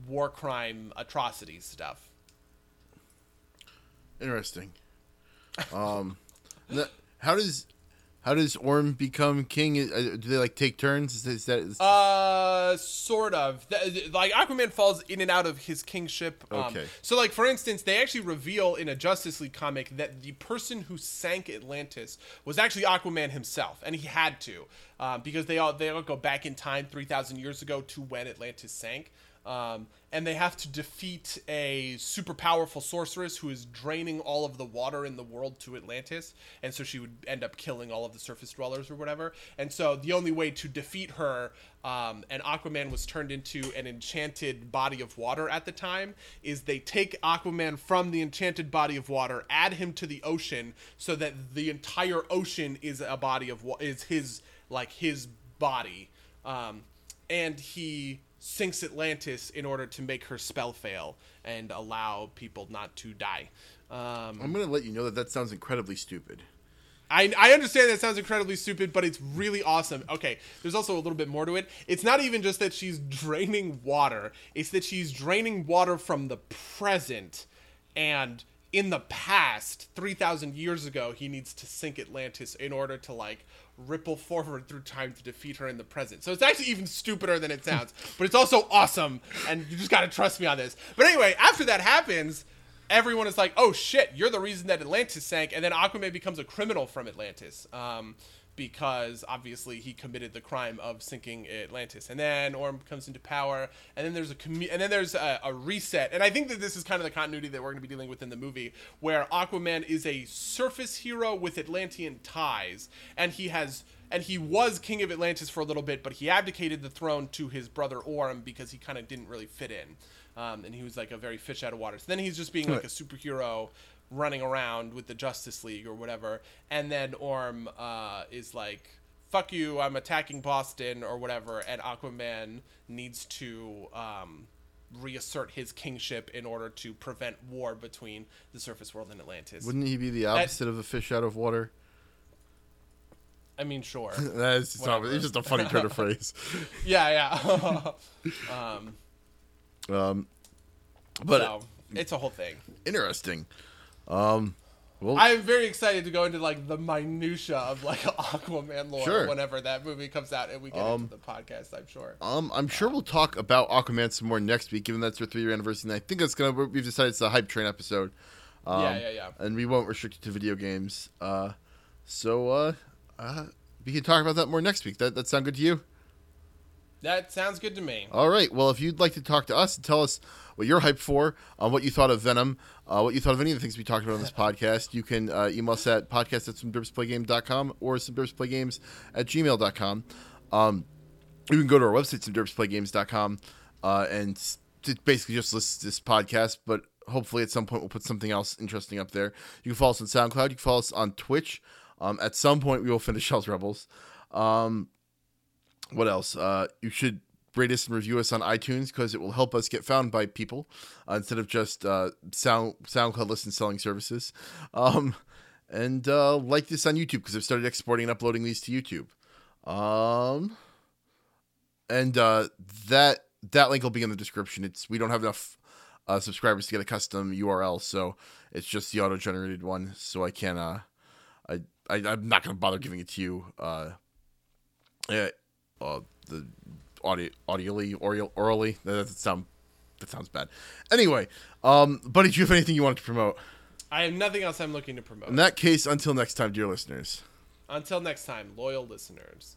war crime atrocities stuff. Interesting. Um, the- how does how does Orm become king? Uh, Do they like take turns? Is, is that is, Uh, sort of. Like Aquaman falls in and out of his kingship. Um, Okay. So, like for instance, they actually reveal in a Justice League comic that the person who sank Atlantis was actually Aquaman himself, and he had to, uh, because they all they all go back in time three thousand years ago to when Atlantis sank. Um, and they have to defeat a super powerful sorceress who is draining all of the water in the world to Atlantis, and so she would end up killing all of the surface dwellers or whatever. And so the only way to defeat her, um, and Aquaman was turned into an enchanted body of water at the time, is they take Aquaman from the enchanted body of water, add him to the ocean, so that the entire ocean is a body of wa- is his like his body, um, and he sinks Atlantis in order to make her spell fail and allow people not to die. Um, I'm gonna let you know that that sounds incredibly stupid. I, I understand that sounds incredibly stupid, but it's really awesome. Okay, there's also a little bit more to it. It's not even just that she's draining water, it's that she's draining water from the present and in the past, 3,000 years ago, he needs to sink Atlantis in order to, like, ripple forward through time to defeat her in the present. So it's actually even stupider than it sounds, but it's also awesome, and you just gotta trust me on this. But anyway, after that happens, everyone is like, "Oh shit, you're the reason that Atlantis sank," and then Aquaman becomes a criminal from Atlantis, um, because obviously he committed the crime of sinking Atlantis. And then Orm comes into power, and then there's a commu- and then there's a, a reset. And I think that this is kind of the continuity that we're going to be dealing with in the movie, where Aquaman is a surface hero with Atlantean ties, and he has. And he was king of Atlantis for a little bit, but he abdicated the throne to his brother Orm because he kind of didn't really fit in um, and he was like a very fish out of water. So then he's just being like a superhero running around with the Justice League or whatever, and then Orm uh, is like, "Fuck you, I'm attacking Boston" or whatever, and Aquaman needs to. Um, reassert his kingship in order to prevent war between the surface world and Atlantis. Wouldn't he be the opposite of a fish out of water? I mean, sure. That's just, not, it's just a funny turn of phrase. yeah, yeah. um, Um, but so it's a whole thing. interesting. Um, well, I'm very excited to go into like the minutia of like Aquaman lore Sure. whenever that movie comes out and we get Um, into the podcast. I'm sure. Um, I'm sure we'll talk about Aquaman some more next week, given that's our three year anniversary. And I think that's gonna. We've decided it's a hype train episode. Um, Yeah, yeah, yeah. And we won't restrict it to video games. Uh, so uh, uh, we can talk about that more next week. That that sound good to you? That sounds good to me. All right. Well, if you'd like to talk to us and tell us what you're hyped for, uh, what you thought of Venom, uh, what you thought of any of the things we talked about on this podcast, you can uh, email us at podcast at somederpsplaygame.com or somederpsplaygame at gmail.com. Um, you can go to our website, somederpsplaygame.com, uh, and it basically just lists this podcast, but hopefully at some point we'll put something else interesting up there. You can follow us on SoundCloud. You can follow us on Twitch. Um, at some point we will finish Shells Rebels. Um, what else? Uh, you should rate us and review us on iTunes because it will help us get found by people uh, instead of just uh, sound SoundCloud listen selling services. Um, and uh, like this on YouTube because I've started exporting and uploading these to YouTube. Um, and uh, that that link will be in the description. It's we don't have enough uh, subscribers to get a custom URL, so it's just the auto generated one. So I can uh, I, I I'm not gonna bother giving it to you. Uh, yeah, uh, the audio audioly oral, orally that doesn't sound that sounds bad. Anyway, um, buddy, do you have anything you wanted to promote? I have nothing else I'm looking to promote. In that case, until next time, dear listeners. Until next time, loyal listeners.